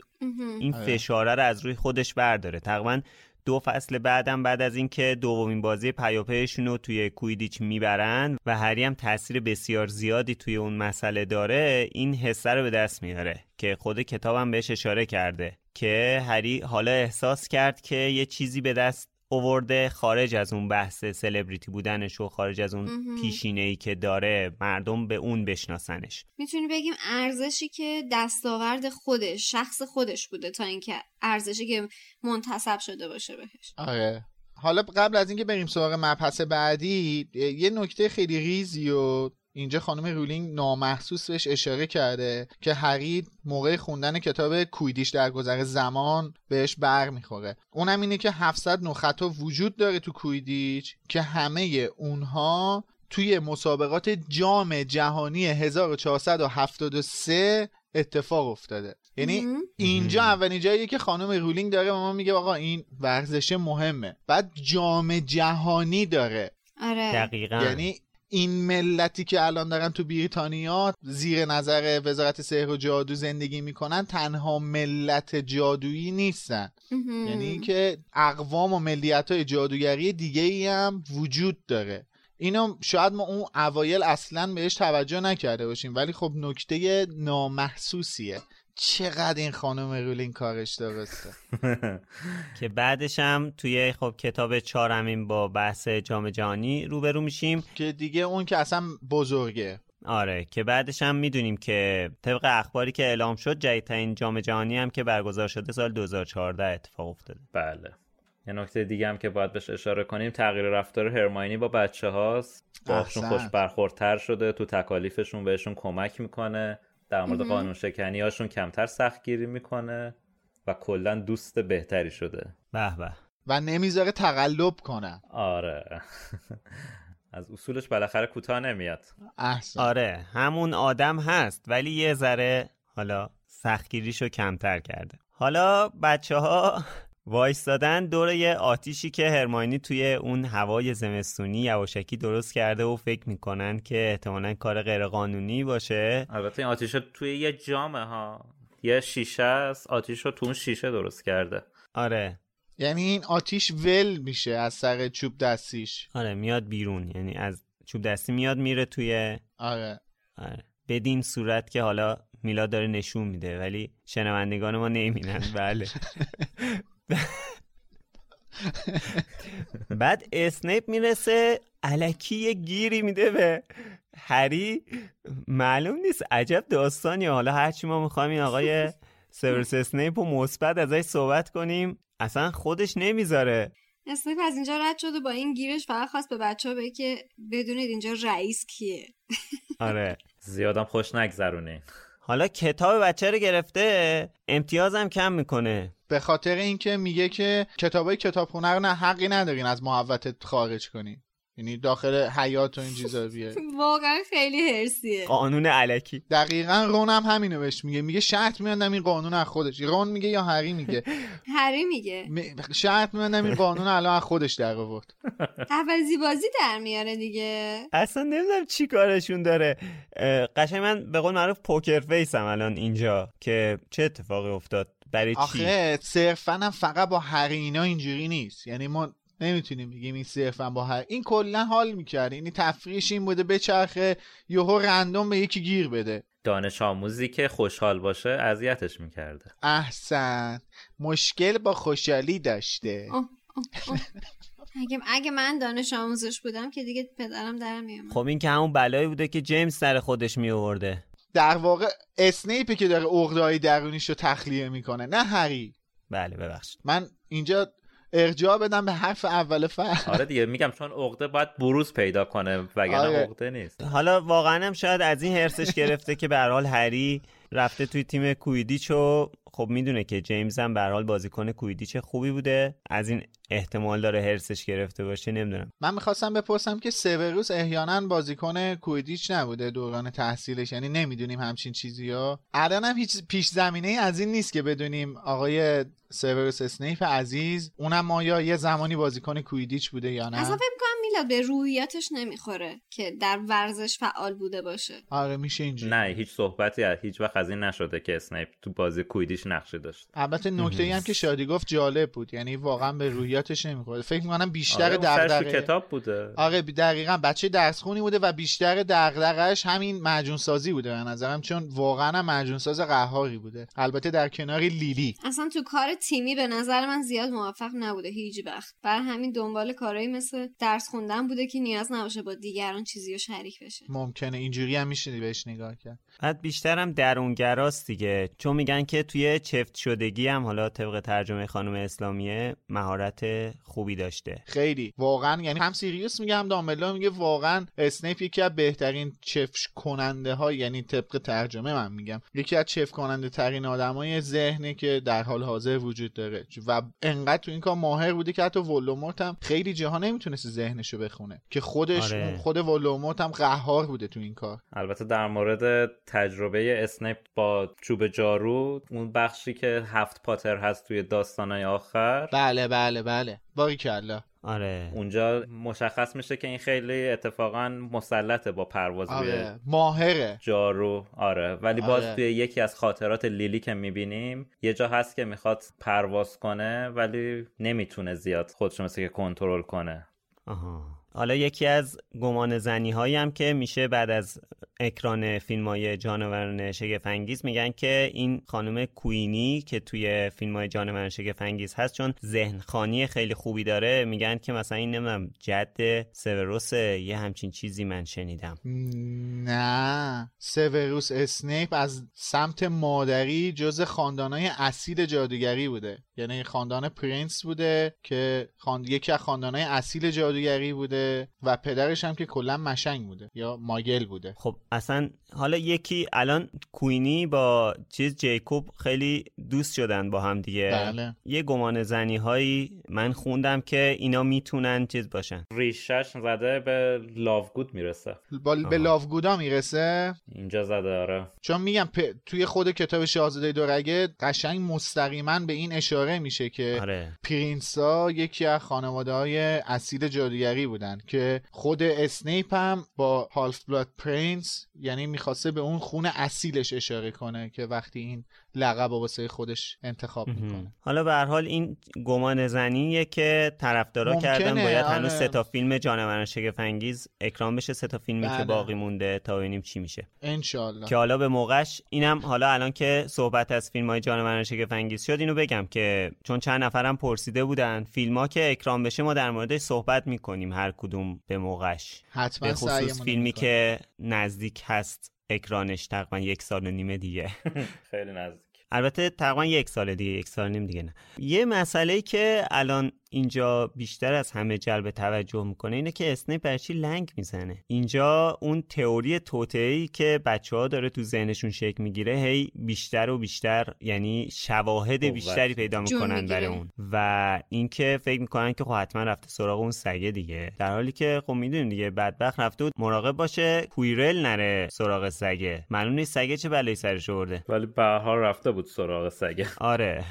این آره. فشاره رو از روی خودش برداره. تقریبا دو فصل بعدم بعد از اینکه دومین بازی پیاپیشون رو توی کویدیچ می‌برن و هری هم تاثیر بسیار زیادی توی اون مسئله داره این حسه رو به دست میاره که خود کتابم بهش اشاره کرده که هری حالا احساس کرد که یه چیزی به دست اوورده خارج از اون بحث سلبریتی بودنش و خارج از اون پیشینه ای که داره مردم به اون بشناسنش. می‌تونی بگیم ارزشی که دستاورد خودش شخص خودش بوده تا اینکه ارزشی که منتصب شده باشه بهش. آره. حالا قبل از اینکه بریم سراغ مبحث بعدی یه نکته خیلی ریزی و اینجا خانم رولینگ نامحسوس بهش اشاره کرده که هری موقع خوندن کتاب کویدیش در گذر زمان بهش بر می‌خوره. اونم اینه که 700 نخطا وجود داره تو کویدیچ که همه اونها توی مسابقات جام جهانی 1473 اتفاق افتاده. یعنی اینجا اولین جاییه که خانم رولینگ داره و ما میگه آقا این ورزش مهمه. بعد جام جهانی داره. آره. دقیقا. یعنی این ملتی که الان دارن تو بریتانیا زیر نظر وزارت سحر و جادو زندگی می‌کنن تنها ملت جادویی نیستن. یعنی که اقوام و ملیت های جادوگری دیگه ای هم وجود داره. اینو شاید ما اون اوایل اصلا بهش توجه نکرده باشیم ولی خب نکته نامحسوسیه. چقدر این خانم رولین کارش درسته. (laughs) که بعدش هم توی خب کتاب چهارمین با بحث جام جهانی روبرو میشیم. که دیگه اون که اصلا بزرگه. آره که بعدش هم می‌دونیم که طبق اخباری که اعلام شد جدیدترین جام جهانی هم که برگزار شده سال 2014 اتفاق افتاده. بله. یه نکته دیگه هم که باید بهش اشاره کنیم تغییر رفتار هرماینی با بچه هاست باشون خوش برخوردتر شده تو تکالیفشون بهشون کمک می‌کنه. در مورد قانون شکنی هاشون کمتر سختگیری می‌کنه و کلا دوست بهتری شده. به به. و نمی‌ذاره تقلب کنه. آره. (laughs) از اصولش بالاخره کوتاه نمیاد. احسن. آره همون آدم هست ولی یه ذره حالا سختگیریشو کمتر کرده. حالا بچه ها وایستادن دور یه آتیشی که هرماینی توی اون هوای زمستونی یواشکی درست کرده و فکر می‌کنن که احتمالا کار غیرقانونی باشه. البته این آتیش توی یه جامه ها. یه شیشه است. آتیش رو تو اون شیشه درست کرده. آره. یعنی این آتیش ول میشه از سر چوب دستیش. آره میاد بیرون. یعنی از چوب دستی میاد میره توی آره. آره. بدین صورت که حالا میلا داره نشون میده ولی شنوندگان ما نمی‌بینن. بله. (laughs) بعد اسنیپ می‌رسه الکی یه گیری میده به هری. معلوم نیست عجب داستانی حالا هرچی ما می‌خوایم این آقای سیورس اسنیپ و مثبت ازش صحبت کنیم اصلا خودش نمی‌ذاره. اسنیپ از اینجا رد شد و با این گیرش فقط خواست به بچه ها که بدونید اینجا رئیس کیه. آره. زیادم خوش نگذرونه. حالا کتاب بچه رو گرفته امتیازم کم می‌کنه. به خاطر اینکه میگه که کتابای کتابخونه رو نه حقی ندارین از محوتت خارج کنین. یعنی داخل حیات و این چیزا بیه. (laughs) واقعا خیلی هرسیه قانون علکی. دقیقا رون هم همینو بهش میگه. میگه شرط میاندم این قانون از خودش. رون میگه یا هری میگه؟ (laughs) هری میگه. شرط میاندم این قانون الان از خودش در آورد. (laughs) عوضی بازی در میاره دیگه. اصلا نمی‌دونم چی کارشون داره. قشنگ من به قول معروف پوکر فیسم الان اینجا که چه اتفاقی افتاد؟ برای چی؟ آخه صرفا هم فقط با هری اینا اینجوری نیست. یعنی ما نمی‌تونیم بگیم این صرفا با هر این کلا حال می‌کرد این تفریش این بوده بچرخه یهو رندوم به یکی گیر بده. دانش آموزی که خوشحال باشه اذیتش می‌کرده. احسن. مشکل با خوشحالی داشته. اوه، اوه، اوه. اگه, اگه من دانش آموزش بودم که دیگه پدرم در میومد خب این که همون بلایی بوده که جیمز سر خودش می آورده در واقع اسنیپی که داره عقده‌های درونیش رو تخلیه می‌کنه نه هری. بله ببخشید. من اینجا ارجاع بدم به حرف اول فصل آره دیگه میگم چون عقده باید بروز پیدا کنه وگرنه آره. عقده نیست حالا واقعا هم شاید از این هرسش گرفته که به هر حال هری رفته توی تیم کویدیچ و خب می‌دونه که جیمز هم به هر حال بازیکن کویدیچ خوبی بوده. از این احتمال داره هرسش گرفته باشه نمی‌دونم. من می‌خواستم بپرسم که سیوروس احیانا بازیکن کویدیچ نبوده دوران تحصیلش یعنی نمی‌دونیم همچین چیزی ها الان هم هیچ پیش زمینه از این نیست که بدونیم آقای سیوروس اسنیپ عزیز اونم آیا یه زمانی بازیکن کویدیچ بوده یا نه؟ اصلا فکر میلاد به روحیاتش نمی‌خوره که در ورزش فعال بوده باشه؟ آره میشه اینجوری. نه هیچ صحبتی از هیچ وقت از این نشده که اسنیپ تو بازی کویدیش نقشی داشت البته نکته ای هم که شادی گفت جالب بود یعنی واقعا به روحیاتش نمی‌خوره. فکر می‌کنم بیشتر آره، دغدغه. کتاب بوده. آره دقیقا بچه درس خونی بوده و بیشتر دغدغه‌اش همین معجون سازی بوده به نظرم چون واقعا معجون ساز قهاری بوده. البته در کنار لیلی. اصلا تو کار تیمی به نظر من زیاد موفق نبوده هیچ وقت. بر همین دنبال کارهایی مثل درس خوندن بوده که نیاز نباشه با دیگران چیزی رو شریک بشه. ممکنه. اینجوری هم میشه بهش نگاه کرد. بعد بیشترم درونگراست دیگه. چون میگن که توی چفت شدگی هم حالا طبق ترجمه خانم اسلامیه مهارت خوبی داشته. خیلی. واقعا یعنی هم سیریوس میگه هم دامبلدور میگه واقعا اسنیپ یکی از بهترین چفش کننده ها یعنی طبق ترجمه من میگم یکی از چف کننده ترین آدمای ذهنه که در حال حاضر وجود داره. و انقدر تو این کار ماهر بوده که حتی ولوموت هم خیلی جاها نمی‌تونست ذهنشو بخونه که خودش آره. خود ولوموت هم قهار بوده تو این کار. البته در مورد تجربه اسنیپ با چوب جارو اون بخشی که هفت پاتر هست توی داستانای آخر. بله بله بله. باریکلا آره. اونجا مشخص میشه که این خیلی اتفاقا مسلطه با پرواز روی آره. ماهره. جارو. آره. ولی باز آره. توی یکی از خاطرات لیلی که می‌بینیم یه جا هست که می‌خواد پرواز کنه ولی نمی‌تونه زیاد خودشو مثل که کنترل کنه. آها. حالا یکی از گمان زنی هایی هم که میشه بعد از اکران فیلم های جانوران شگفت‌انگیز میگن که این خانم کوینی که توی فیلم های جانوران شگفت‌انگیز هست چون ذهن خانی خیلی خوبی داره میگن که مثلا این نمی‌دونم جد سوروس یه همچین چیزی من شنیدم. نه. سیوروس اسنیپ از سمت مادری جز خاندانهای اصیل جادوگری بوده. یعنی خاندان پرینس بوده که خاند... یکی از خاندانهای اصیل جادوگری بوده. و پدرش هم که کلا مشنگ بوده یا Muggle بوده. خب اصلا حالا یکی الان کوینی با چیز جیکوب خیلی دوست شدن با هم دیگه. بله. یه گمانه زنی هایی من خوندم که اینا می‌تونن چیز باشن. ریشه‌ش زده به لاوگود می‌رسه. با... به لاوگودا می‌رسه؟ اینجا زده آره. چون میگم پ... توی خود کتاب شاهزاده دورگه قشنگ مستقیما به این اشاره میشه که آره. پرینسا یکی از خانواده های اصیل جادوگری بودن. که خود اسنیپ هم با Half-Blood Prince یعنی می‌خواسته به اون خون اصیلش اشاره کنه که وقتی این لقب واسه خودش انتخاب می‌کنه حالا به هر حال این گمان زنیه که طرفدارا کردن باید هنوز آره. سه تا فیلم جانوران شگفنگیز اکران بشه سه تا فیلمی که بله. باقی مونده تا ببینیم چی میشه انشالله که حالا به موقعش اینم حالا الان که صحبت از فیلم های جانوران شگفنگیز شد اینو بگم که چون چند نفرم پرسیده بودن فیلم ها که اکران بشه ما در موردش صحبت می‌کنیم هر کدوم به موقعش حتما به خصوص فیلمی. که نزدیک هست اکرانش تقریبا یک سال و نیمه دیگه. (laughs) خیلی نزدیک. البته تقریبا یک سال دیگه یک سال نیم دیگه نه. یه مسئله که الان اینجا بیشتر از همه جلب توجه می‌کنه اینه که اسنیپ برچی لنگ می‌زنه. اینجا اون تئوری توتعی که بچه ها داره تو ذهنشون شکل می‌گیره هی بیشتر و بیشتر یعنی شواهد. بیشتری پیدا می‌کنن. برای اون. و اینکه فکر می‌کنن که خب حتما رفته سراغ اون سگه دیگه. در حالی که خب می‌دونیم دیگه بدبخت رفته بود مراقب باشه کویرل نره سراغ سگه. معلوم نیست سگه چه بلایی سرش آورده. ولی به هر حال رفته بود سراغ سگه. آره.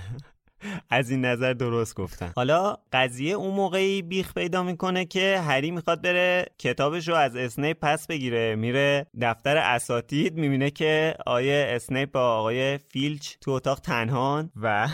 از این نظر درست گفتن. حالا قضیه اون موقعی بیخ پیدا می‌کنه که هری می‌خواد بره کتابش رو از اسنیپ پس بگیره. میره دفتر اساتید می‌بینه که آقای اسنیپ با آقای فیلچ تو اتاق تنهان و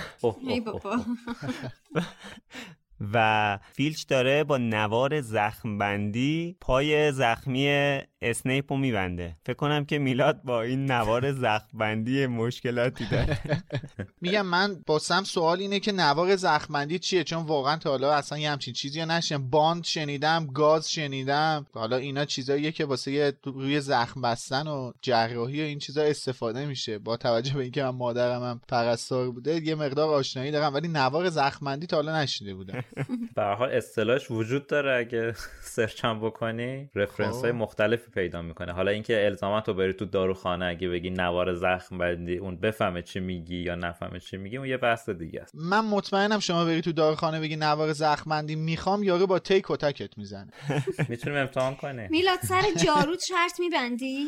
و فیلچ داره با نوار زخم بندی پای زخمی اسنیپ رو میبنده. فکر کنم که میلاد با این نوار زخم بندی مشکلاتی داره. (laughs) میگم من با سم سوال اینه که نوار زخم بندی چیه؟ چون واقعا تا حالا اصلا یه همچین چیزی نشم باند شنیدم گاز شنیدم. حالا اینا چیزاییه که واسه روی زخم بستن و جراحی و این چیزا استفاده میشه. با توجه به اینکه من مادرم هم پرستار بوده یه مقدار آشنایی دارم ولی نوار زخم بندی تا حالا نشنیده بودم. (laughs) به حال اصطلاحش وجود داره اگه (laughs) سرچ هم بکنی. رفرنس های مختلفی پیدا می‌کنه. حالا اینکه الزامات رو بری تو داروخانه اگه بگی نوار زخم بندی اون بفهمه چی میگی یا نفهمه چی میگی اون یه بحث دیگه است. من مطمئنم شما بری تو داروخانه بگی نوار زخم بندی می‌خوام یارو با تی کتکت می‌زنه. (laughs) می‌تونیم امتحان کنیم. میلاد سر (laughs) جارو شرط میبندی؟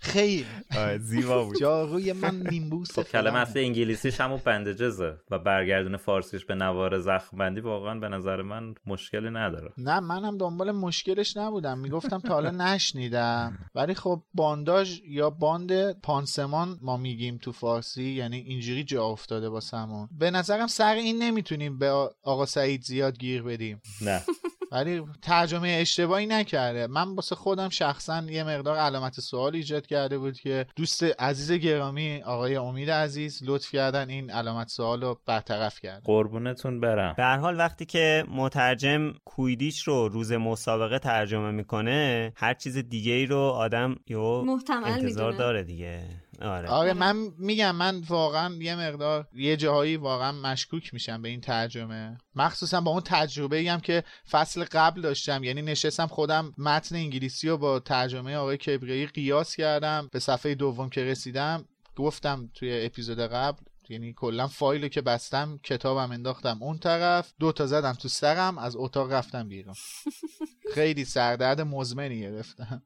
خیلی. زیبا بود. جاروی من نیمبوس خب کلمه اصلی انگلیسیش همون بندجزه و برگردون فارسیش به نوار زخم بندی واقعا به نظر من مشکلی نداره. نه منم دنبال مشکلش نبودم. می‌گفتم تا حالا نشنیدم. ولی خب بانداژ یا باند پانسمان ما میگیم تو فارسی یعنی اینجوری جا افتاده واسمون. به نظرم سر این نمی‌تونیم به آقا سعید زیاد گیر بدیم. نه. (laughs) ولی ترجمه اشتباهی نکرده. من واسه خودم شخصا یه مقدار علامت سوال ایجاد کرده بود که دوست عزیز گرامی آقای امید عزیز لطف کردن این علامت سوال رو برطرف کرد قربونتون برم. به حال وقتی که مترجم کویدیچ رو روز مسابقه ترجمه می‌کنه هر چیز دیگه ای رو آدم یو محتمل انتظار می‌دونه. داره دیگه. آره. آره من میگم من واقعا یه مقدار یه جاهایی واقعا مشکوک میشم به این ترجمه. مخصوصا با اون تجربه هم که فصل قبل داشتم یعنی نشستم خودم متن انگلیسی رو با ترجمه آقای کبریایی قیاس کردم. به صفحه دوم که رسیدم گفتم توی اپیزود قبل یعنی کلا فایل که بستم کتابم انداختم اون طرف دو تا زدم تو سرم از اتاق رفتم بیرون. (laughs) خیلی سردرد مزمنی گرفتم.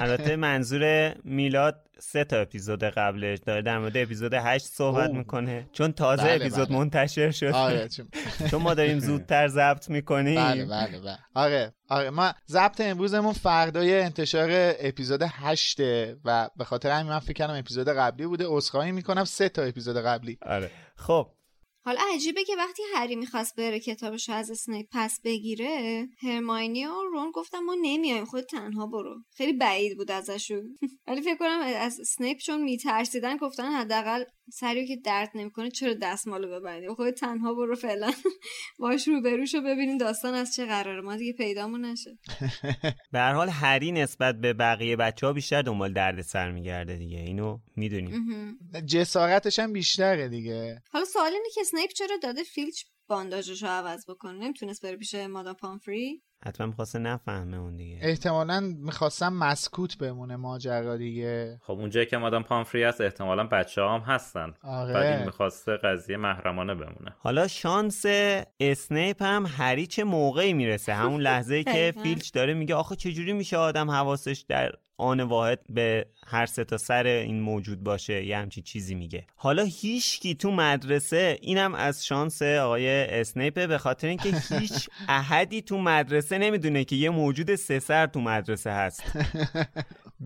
البته منظور میلاد سه تا اپیزود قبلش داره در مورد اپیزود 8 صحبت. می‌کنه. چون تازه بله، اپیزود بله. منتشر شده آره چون (laughs) چون ما داریم زودتر ضبط می‌کنیم. بله بله بله. آره آره. ما ضبط امروزمون فردای انتشار اپیزود 8 و به خاطر همین من فکر کردم اپیزود قبلی بوده. عذرخواهی می‌کنم سه تا اپیزود قبلی. آره. خب حالا عجیبه که وقتی هری می‌خواست بره کتابش از اسنیپ پس بگیره هرماینی و رون گفتم ما نمیایم خود تنها برو. خیلی بعید بود ازشون. (laughs) ولی فکر کنم از اسنیپ چون میترسیدن گفتن حداقل سریو که درد نمی‌کنه چرا دستمالو ببندی؟ خود تنها برو فعلا. (laughs) باش رو بروشو ببینیم داستان از چه قراره. ما دیگه پیدامون نشه. (laughs) به هر حال هری نسبت به بقیه بچه ها بیشتر دنبال درد سر میگرده دیگه. اینو می‌دونیم. جسارتش هم بیشتره دیگه. حالا سوال اینه که اسنیپ چرا داده فیلچ بانداژش رو عوض بکنه؟ نمی‌تونست بره پیش مادام پامفری؟ حتما می‌خواسته نفهمه اون دیگه. احتمالا می‌خواستم مسکوت بمونه ماجرا دیگه. خب اونجایی که مادام پامفری هست احتمالا بچه هم هستن. آره. بعد این می‌خواسته قضیه محرمانه بمونه. حالا شانس اسنیپ هم هری چه موقعی می‌رسه؟ همون (laughs) لحظه که. فیلچ داره میگه آخه چجوری میشه آدم حواسش در آن واحد به هر سه تا سر این موجود باشه یه همچین چیزی میگه. حالا هیچکی تو مدرسه اینم از شانس آقای اسنیپه به خاطر اینکه هیچ (laughs) احدی تو مدرسه نمی‌دونه که یه موجود سه سر تو مدرسه هست.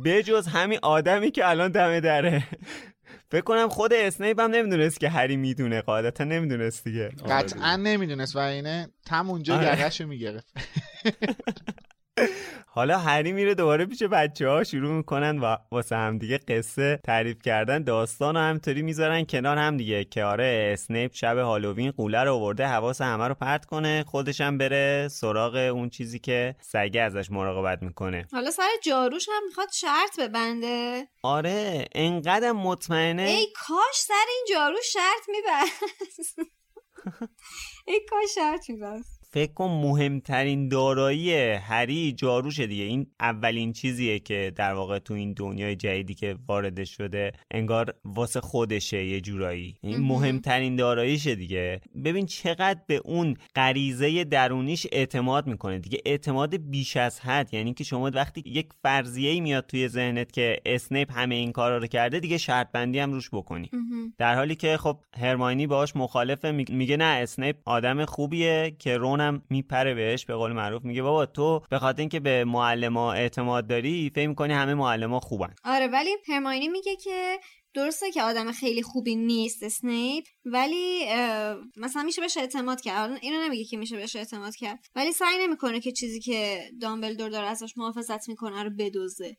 بجز همین آدمی که الان دم دره. فکر کنم خود اسنیپ هم نمی‌دونست که هری می‌دونه قاعدتا نمی‌دونست دیگه. قطعا نمی‌دونست و اینه تم اونجا آره. یقهشو می‌گرفت. (laughs) حالا هری میره دوباره پیش بچه ها شروع می‌کنن و واسه هم دیگه قصه تعریف کردن. داستان رو همطوری می‌ذارن کنار هم دیگه که آره اسنیپ شب هالووین قوله رو آورده حواس همه رو پرت کنه خودش هم بره سراغ اون چیزی که سگه ازش مراقبت می‌کنه. حالا سر جاروش هم می‌خواد شرط ببنده. آره انقدر مطمئنه. ای کاش سر این جارو شرط میبست. (laughs) ای کاش شرط میبست. فکر کن مهمترین دارایی هری جاروشه دیگه. این اولین چیزیه که در واقع تو این دنیای جدیدی که وارد شده انگار واسه خودشه یه جورایی. این مهم. مهمترین داراییشه دیگه. ببین چقدر به اون غریزه درونیش اعتماد می‌کنه دیگه. اعتماد بیش از حد. یعنی که شما وقتی یک فرضیه میاد توی ذهنت که اسنیپ همه این کارا رو کرده دیگه شرط بندی هم روش بکنی. در حالی که خب هرماینی باهاش مخالفه می- میگه نه اسنیپ آدم خوبیه که رونم میپره بهش به قول معروف میگه بابا تو به خاطر اینکه به معلما اعتماد داری فکر می‌کنی همه معلما خوبن. آره ولی هرماینی میگه که درسته که آدم خیلی خوبی نیست اسنیپ ولی مثلا میشه بهش اعتماد کرد. اینو نمیگه که میشه بهش اعتماد کرد. ولی سعی نمی‌کنه که چیزی که دامبلدور داره ازش محافظت می‌کنه رو بدوزه.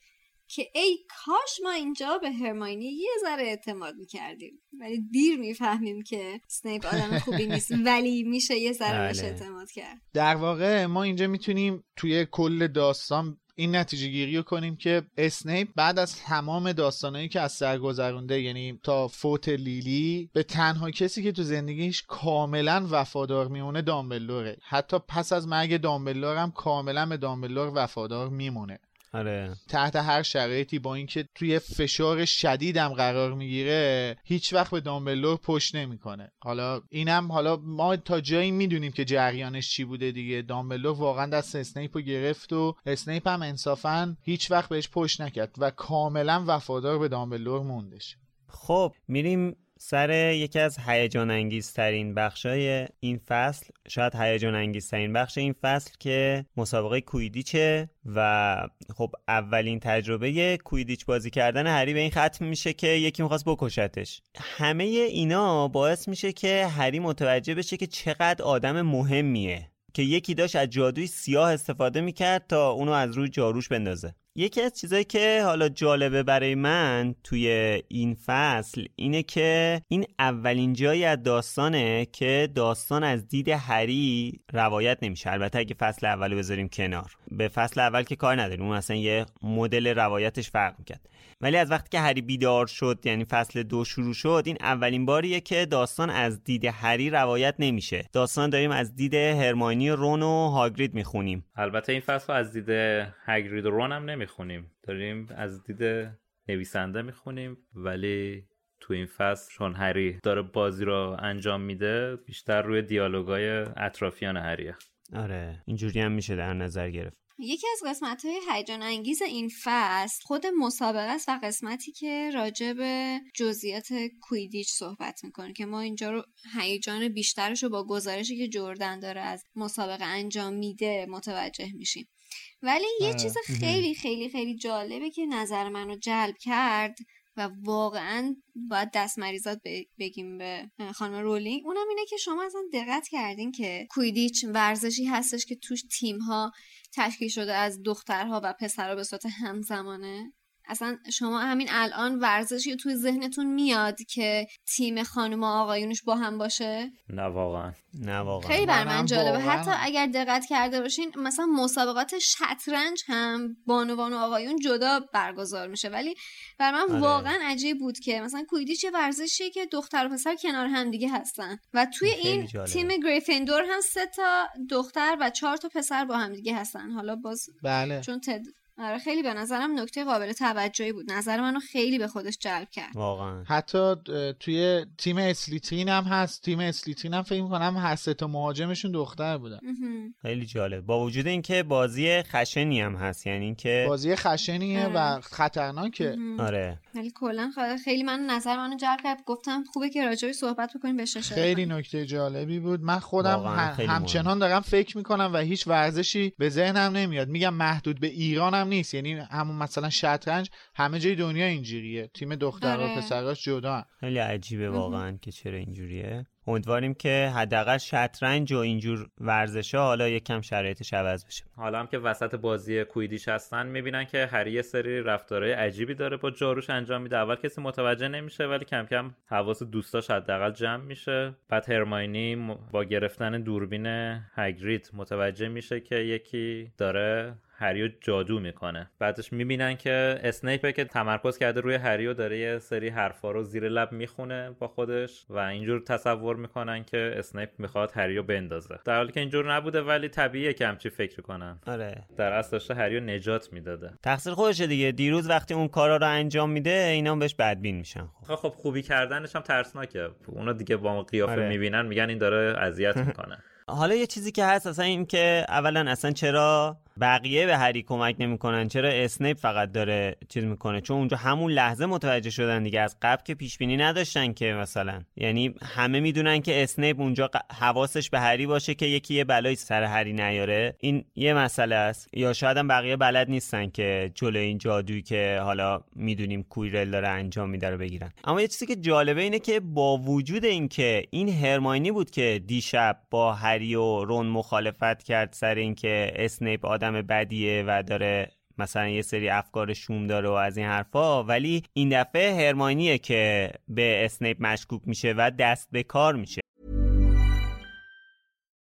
که ای کاش ما اینجا به هرماینی یه ذره اعتماد می‌کردیم. ولی دیر می‌فهمیم که سنیپ آدم خوبی نیست. (laughs) ولی میشه یه ذره بهش بله. اعتماد کرد. در واقع ما اینجا می‌تونیم توی کل داستان این نتیجه گیری رو کنیم که اسنیپ بعد از تمام داستانهایی که از سر گذرونده یعنی تا فوت لیلی به تنها کسی که تو زندگیش کاملا وفادار میمونه دامبلوره حتی پس از مرگ دامبلور هم کاملا به دامبلور وفادار میمونه. آره. تحت هر شرایطی با اینکه توی فشار شدیدم قرار می‌گیره هیچ وقت به دامبلور پشت نمی‌کنه. حالا اینم حالا ما تا جایی می‌دونیم که جریانش چی بوده دیگه. دامبلور واقعا دست اسنیپ رو گرفت و اسنیپ هم انصافا هیچ وقت بهش پشت نکرد و کاملا وفادار به دامبلور موندش. خب میریم سر یکی از هیجان انگیزترین بخشای این فصل شاید هیجان انگیزترین بخش این فصل که مسابقه کویدیچه و خب اولین تجربه کویدیچ بازی کردن هری به این ختم میشه که یکی می‌خواست بکشتش. همه اینا باعث میشه که هری متوجه بشه که چقدر آدم مهمیه که یکی داشت از جادوی سیاه استفاده می‌کرد تا اونو از روی جاروش بندازه. یکی از چیزایی که حالا جالبه برای من توی این فصل اینه که این اولین جایی از داستانه که داستان از دید هری روایت نمیشه. البته اگه فصل اول بذاریم کنار. به فصل اول که کار نداریم. اون اصلا یه مدل روایتش فرق می‌کرد. ولی از وقتی که هری بیدار شد یعنی فصل دو شروع شد این اولین باریه که داستان از دید هری روایت نمیشه. داستان داریم از دید هرماینی و رون و هاگرید می‌خونیم. البته این فصل از دید هاگرید و رون هم نمی‌خونیم داریم از دید نویسنده می‌خونیم ولی تو این فصل چون هری داره بازی رو انجام میده بیشتر روی دیالوگای اطرافیان هریه آره اینجوری هم میشه در نظر گرفت. یکی از قسمت های هیجان انگیز این فصل خود مسابقه است و قسمتی که راجع به جزئیات کویدیچ صحبت می‌کنه که ما اینجا رو هیجان بیشترش رو با گزارشی که جردن داره از مسابقه انجام میده متوجه میشیم. ولی یه چیز خیلی خیلی خیلی جالبه که نظر منو جلب کرد و واقعا باید دست مریضات بگیم به خانم رولینگ. اونم اینه که شما اصلا دقت کردین که کویدیچ ورزشی هستش که توش تیم ها تشکیل شده از دخترها و پسرها به صورت همزمانه؟ اصلا شما همین الان ورزشی توی ذهنتون میاد که تیم خانم و آقایونش با هم باشه؟ نه واقعا. نه واقعا. خیلی بر من جالبه. حتی اگر دقت کرده باشین مثلا مسابقات شطرنج هم بانوان و آقایون جدا برگزار میشه. ولی بر من آره. واقعا عجیب بود که مثلا کویدیچ ورزشیه که دختر و پسر کنار هم دیگه هستن. و توی این جالبه. تیم گریفندور هم سه تا دختر و چهار تا پسر با هم دیگه هستن. حالا باز بله. چون تد... آره خیلی به نظرم نکته قابل توجهی بود. نظر منو خیلی به خودش جلب کرد. واقعا. حتی توی تیم اسلیترین هم هست. تیم اسلیترین هم فکر کنم هر سه تا مهاجمشون دختر بودن. خیلی جالب. با وجود اینکه بازی خشنی هم هست یعنی اینکه بازی خشنیه آره. و خطرناکه آره. ولی کلا خیلی من نظر منو جلب کرد. گفتم خوبه که راجعش صحبت بکنیم به خیلی نکته جالبی بود. من خودم همچنان دارم فکر می‌کنم و هیچ ورزشی به ذهنم نمیاد. میگم محدود به ایران هم نیست. یعنی همون مثلا شطرنج همه جای دنیا اینجوریه. تیم دختر و پسراش جدا. خیلی عجیبه واقعا که چرا اینجوریه. امیدواریم که حداقل شطرنج و اینجور ورزشا حالا یکم شرایطش عوض بشه. حالا هم که وسط بازی کویدیش هستن می‌بینن که هری یه سری رفتارهای عجیبی داره با جاروش انجام میده. اول کسی متوجه نمیشه ولی کم کم حواس دوستاش حداقل جمع میشه. بعد هرماینی با گرفتن دوربین هگرید متوجه میشه که یکی داره هریو جادو می‌کنه. بعدش می‌بینن که اسنیپه که تمرکز کرده روی هریو داره یه سری حرفا رو زیر لب می‌خونه با خودش و اینجور تصور می‌کنن که اسنیپ می‌خواد هریو بندازه. در حالی که اینجور نبوده ولی طبیعیه که همچی فکر کنن. آره. در اصل داشته هریو نجات می‌داده. تقصیر خودشه دیگه. دیروز وقتی اون کارا رو انجام میده اینا بهش بدبین میشن خب. خب خوبی کردنش هم ترسناکه. اونا دیگه با قیافه آره. می‌بینن میگن این داره اذیت می‌کنه. (laughs) حالا یه چیزی که هست اصلا این که اولا اصلا چرا بقیه به هری کمک نمی‌کنن. چرا اسنیپ فقط داره چیز می‌کنه؟ چون اونجا همون لحظه متوجه شدن دیگه. از قبل که پیش بینی نداشتن که مثلا. یعنی همه می‌دونن که اسنیپ اونجا حواسش به هری باشه که یکی یه بلایی سر هری نیاره. این یه مسئله است. یا شاید هم بقیه بلد نیستن که جلو این جادویی که حالا می‌دونیم کویرل داره انجام میده رو بگیرن. اما یه چیزی که جالبه اینه که با وجود اینکه این هرماینی بود که دیشب با هری و رون مخالفت کرد سر اینکه اسنیپ آدم بدیه و داره مثلا یه سری افکار شوم داره و از این حرفا. ولی این دفعه هرماینیه که به اسنیپ مشکوک میشه و دست به کار میشه.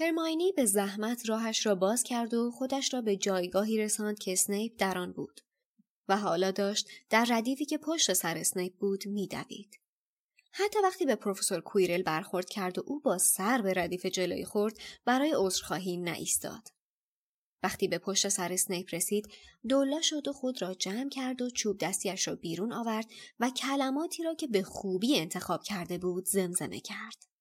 هرماینی به زحمت راهش را باز کرد و خودش را به جایگاهی رساند که اسنیپ در آن بود و حالا داشت در ردیفی که پشت سر اسنیپ بود میدوید. حتی وقتی به پروفسور کویرل برخورد کرد و او با سر به ردیف جلوی خورد برای عذرخواهی نایستاد. وقتی به پشت سر اسنیپ رسید دولا شد و خود را جمع کرد و چوب دستیش را بیرون آورد و کلماتی را که به خوبی انتخاب کرده بود زمزمه کرد.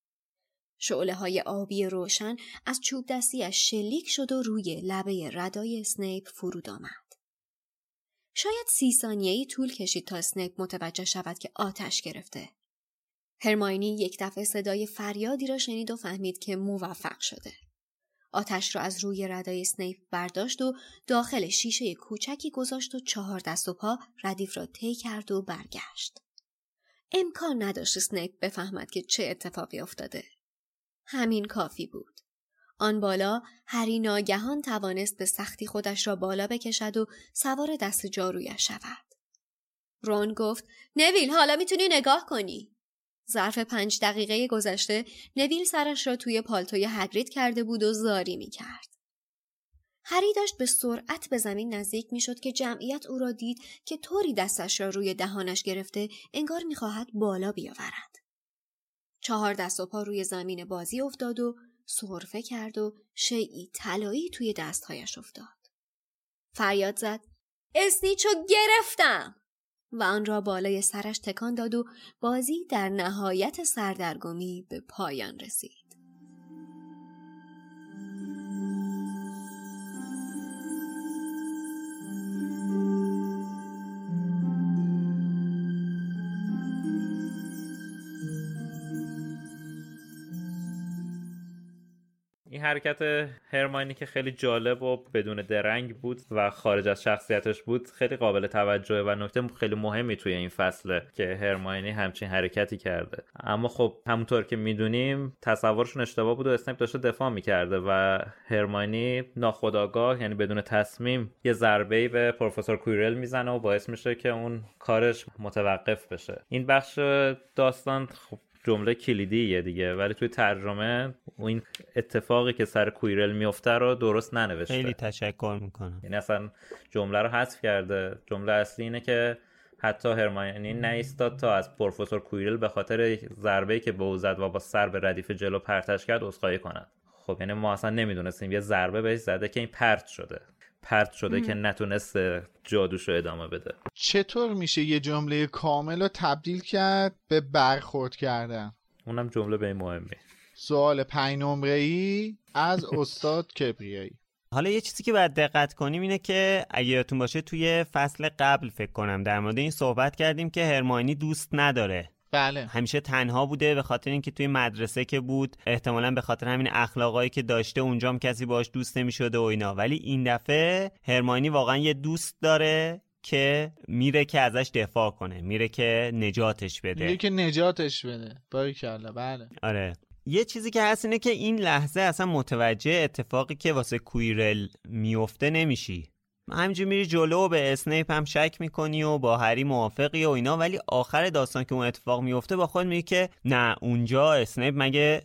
شعله های آبی روشن از چوب دستیش شلیک شد و روی لبه ردای اسنیپ فرود آمد. شاید سی ثانیه‌ای طول کشید تا اسنیپ متوجه شود که آتش گرفته. هرماینی یک دفعه صدای فریادی را شنید و فهمید که موفق شده. آتش را از روی ردای اسنیپ برداشت و داخل شیشه کوچکی گذاشت و چهار دست و پا ردیف را طی کرد و برگشت. امکان نداشت اسنیپ بفهمد که چه اتفاقی افتاده. همین کافی بود. آن بالا هری ناگهان توانست به سختی خودش را بالا بکشد و سوار دست جارویش شود. رون گفت نویل حالا می‌تونی نگاه کنی. ظرف پنج دقیقه گذشته نویل سرش را توی پالتوی هگرید کرده بود و زاری می کرد. هری داشت به سرعت به زمین نزدیک می شد که جمعیت او را دید که طوری دستش را روی دهانش گرفته انگار می‌خواهد بالا بیاورد. چهار دست و پا روی زمین بازی افتاد و سرفه کرد و شیعی طلایی توی دستهایش افتاد. فریاد زد اسنیچو گرفتم و آن را بالای سرش تکان داد و بازی در نهایت سردرگمی به پایان رسید. حرکت هرماینی که خیلی جالب و بدون درنگ بود و خارج از شخصیتش بود خیلی قابل توجهه و نکته خیلی مهمی توی این فصله که هرماینی همچین حرکتی کرده. اما خب همونطور که می‌دونیم تصورشون اشتباه بود و اسنیپ داشته دفاع می‌کرده و هرماینی ناخداگاه یعنی بدون تصمیم یه ضربه به پروفسور کویرل می‌زنه و باعث میشه که اون کارش متوقف بشه. این بخش داستان خب جمله کلیدیه دیگه ولی توی ترجمه این اتفاقی که سر کویرل میفته رو درست ننوشته. خیلی تشکر می‌کنم. یعنی اصلا جمله رو حذف کرده. جمله اصلی اینه که حتی هرماینی نیستاد تا از پروفسور کویرل به خاطر ضربه که به او زد و با سر به ردیف جلو پرتش کرد عذرخواهی کند. خب یعنی ما اصلا نمی‌دونستیم یه ضربه بهش زده که این پرت شده. پرت شده که نتونست جادوشو ادامه بده. چطور میشه یه جمله کامل رو تبدیل کرد به برخورد کردن؟ اونم جمله به این مهمی سوال پنج نمره ای از استاد کبریایی. حالا یه چیزی که باید دقت کنیم اینه که اگه یادتون باشه توی فصل قبل فکر کنم در مورد این صحبت کردیم که هرماینی دوست نداره بله. همیشه تنها بوده به خاطر اینکه توی مدرسه که بود احتمالا به خاطر همین اخلاقایی که داشته اونجام کسی باش دوست نمی‌شده و اینا. ولی این دفعه هرماینی واقعا یه دوست داره که میره که ازش دفاع کنه میره که نجاتش بده. میره که نجاتش بده. باریکلا بله. آره. یه چیزی که هست اینه که این لحظه اصلا متوجه اتفاقی که واسه کوییرل میفته نمیشی. همینجور میری جلو به اسنیپ هم شک می‌کنی و با هری موافقی و اینا. ولی آخر داستان که اون اتفاق میفته با خود میگی که نه اونجا اسنیپ مگه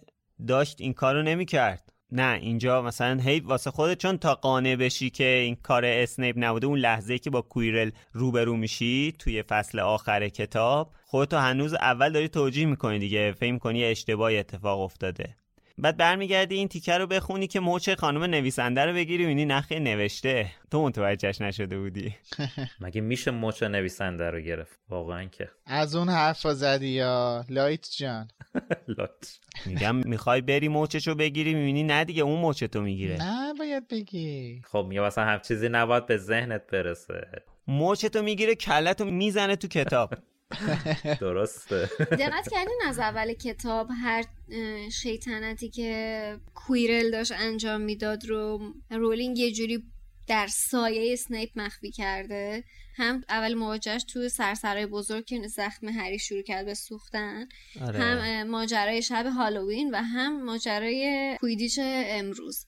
داشت این کارو نمی‌کرد. نه اینجا مثلا هی واسه خودت چون تا قانع بشی که این کار اسنیپ نبوده اون لحظه که با کویرل روبرو میشی توی فصل آخر کتاب خودتو هنوز اول داری توجیه می‌کنی دیگه. فکر کنی اشتباهی اتفاق افتاده. بعد برمیگردی این تیکه رو بخونی که مچ خانم نویسنده رو بگیری ولی نخیر نوشته. تو متوجهش نشده بودی. (laughs) مگه میشه مچ نویسنده رو گرفت؟ واقعا که. از اون حرفا زدی یا؟ لایت جان. (laughs) لایت. میگم می‌خوای بری مچش رو بگیری می‌بینی نه دیگه اون مچ تو می‌گیره. نه باید بگی. خب میگه مثلا هم چیزی نباید به ذهنت برسه. مچ تو می‌گیره کلتو می‌زنه تو کتاب. (laughs) (laughs) درسته. دقت کردین از اول کتاب هر شیطنتی که کویرل داشت انجام می‌داد رو رولینگ یه جوری در سایه اسنیپ مخفی کرده. هم اول مواجهش تو سرسرای بزرگ که زخم هری شروع کرد به سوختن. آره. هم ماجرای شب هالووین و هم ماجرای کویدیچ امروز.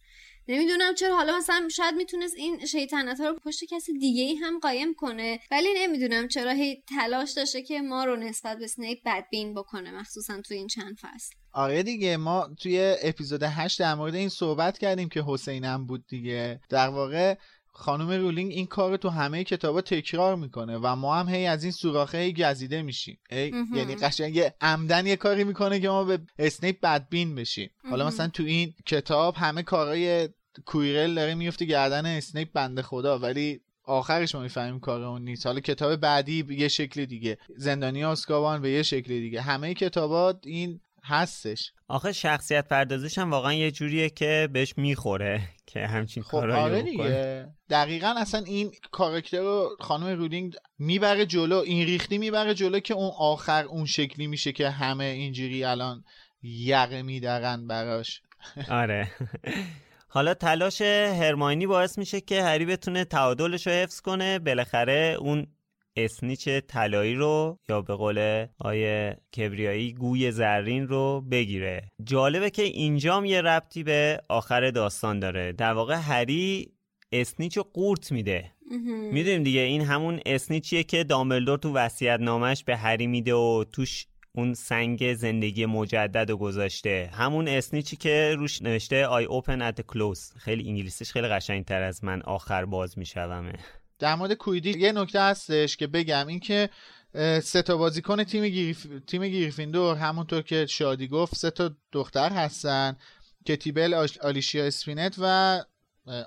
نمی‌دونم چرا. حالا مثلا شاید می‌تونست این شیطنت ها رو پشت کسی دیگه ای هم قایم کنه. ولی نمی‌دونم چرا هی تلاش داشته که ما رو نسبت به اسنیپ بدبین بکنه مخصوصا تو این چند فصل. آره دیگه ما توی اپیزود 8 در مورد این صحبت کردیم که حسینم بود دیگه. در واقع خانم رولینگ این کار تو همه کتابا تکرار می‌کنه و ما هم هی از این سوراخه هی گزیده میشیم. یعنی قشنگ عمدا یه کاری می‌کنه که ما به اسنیپ بدبین بشیم. حالا مثلا تو این کتاب همه کارهای کویرل داره میفته گردن اسنیپ بنده خدا ولی آخرش ما می‌فهمیم کار اون نیست. حالا کتاب بعدی به یه شکل دیگه. زندانی آزکابان به یه شکل دیگه. همه کتابات این هستش. آخه شخصیت پردازش هم واقعا یه جوریه که بهش می‌خوره. که همچین خب کارایی آره دیگه. دقیقا اصلا این کاراکتر رو خانم رولینگ می‌بره جلو این ریختی می‌بره جلو که اون آخر اون شکلی میشه که همه اینجوری الان یقه میدرن براش. آره. حالا تلاش هرماینی باعث میشه که هری بتونه تعادلش رو حفظ کنه. بالاخره اون اسنیچ طلایی رو یا به قول آیه کبریایی گوی زرین رو بگیره. جالبه که اینجام یه ربطی به آخر داستان داره. در واقع هری اسنیچ رو قورت میده. می‌دونیم دیگه این همون اسنیچیه که دامبلدور تو وصیت نامش به هری میده و توش اون سنگ زندگی مجدد رو گذاشته. همون اسنیچی که روش نوشته I open at the close. خیلی انگلیسیش خیلی قشنگتر از من آخر باز میشومه. در مورد کویدی یه نکته هستش که بگم این که سه تا بازیکن تیم گریف... تیم گریفیندور همونطور که شادی گفت سه تا دختر هستن کتی بل آلیشیا اسپینت و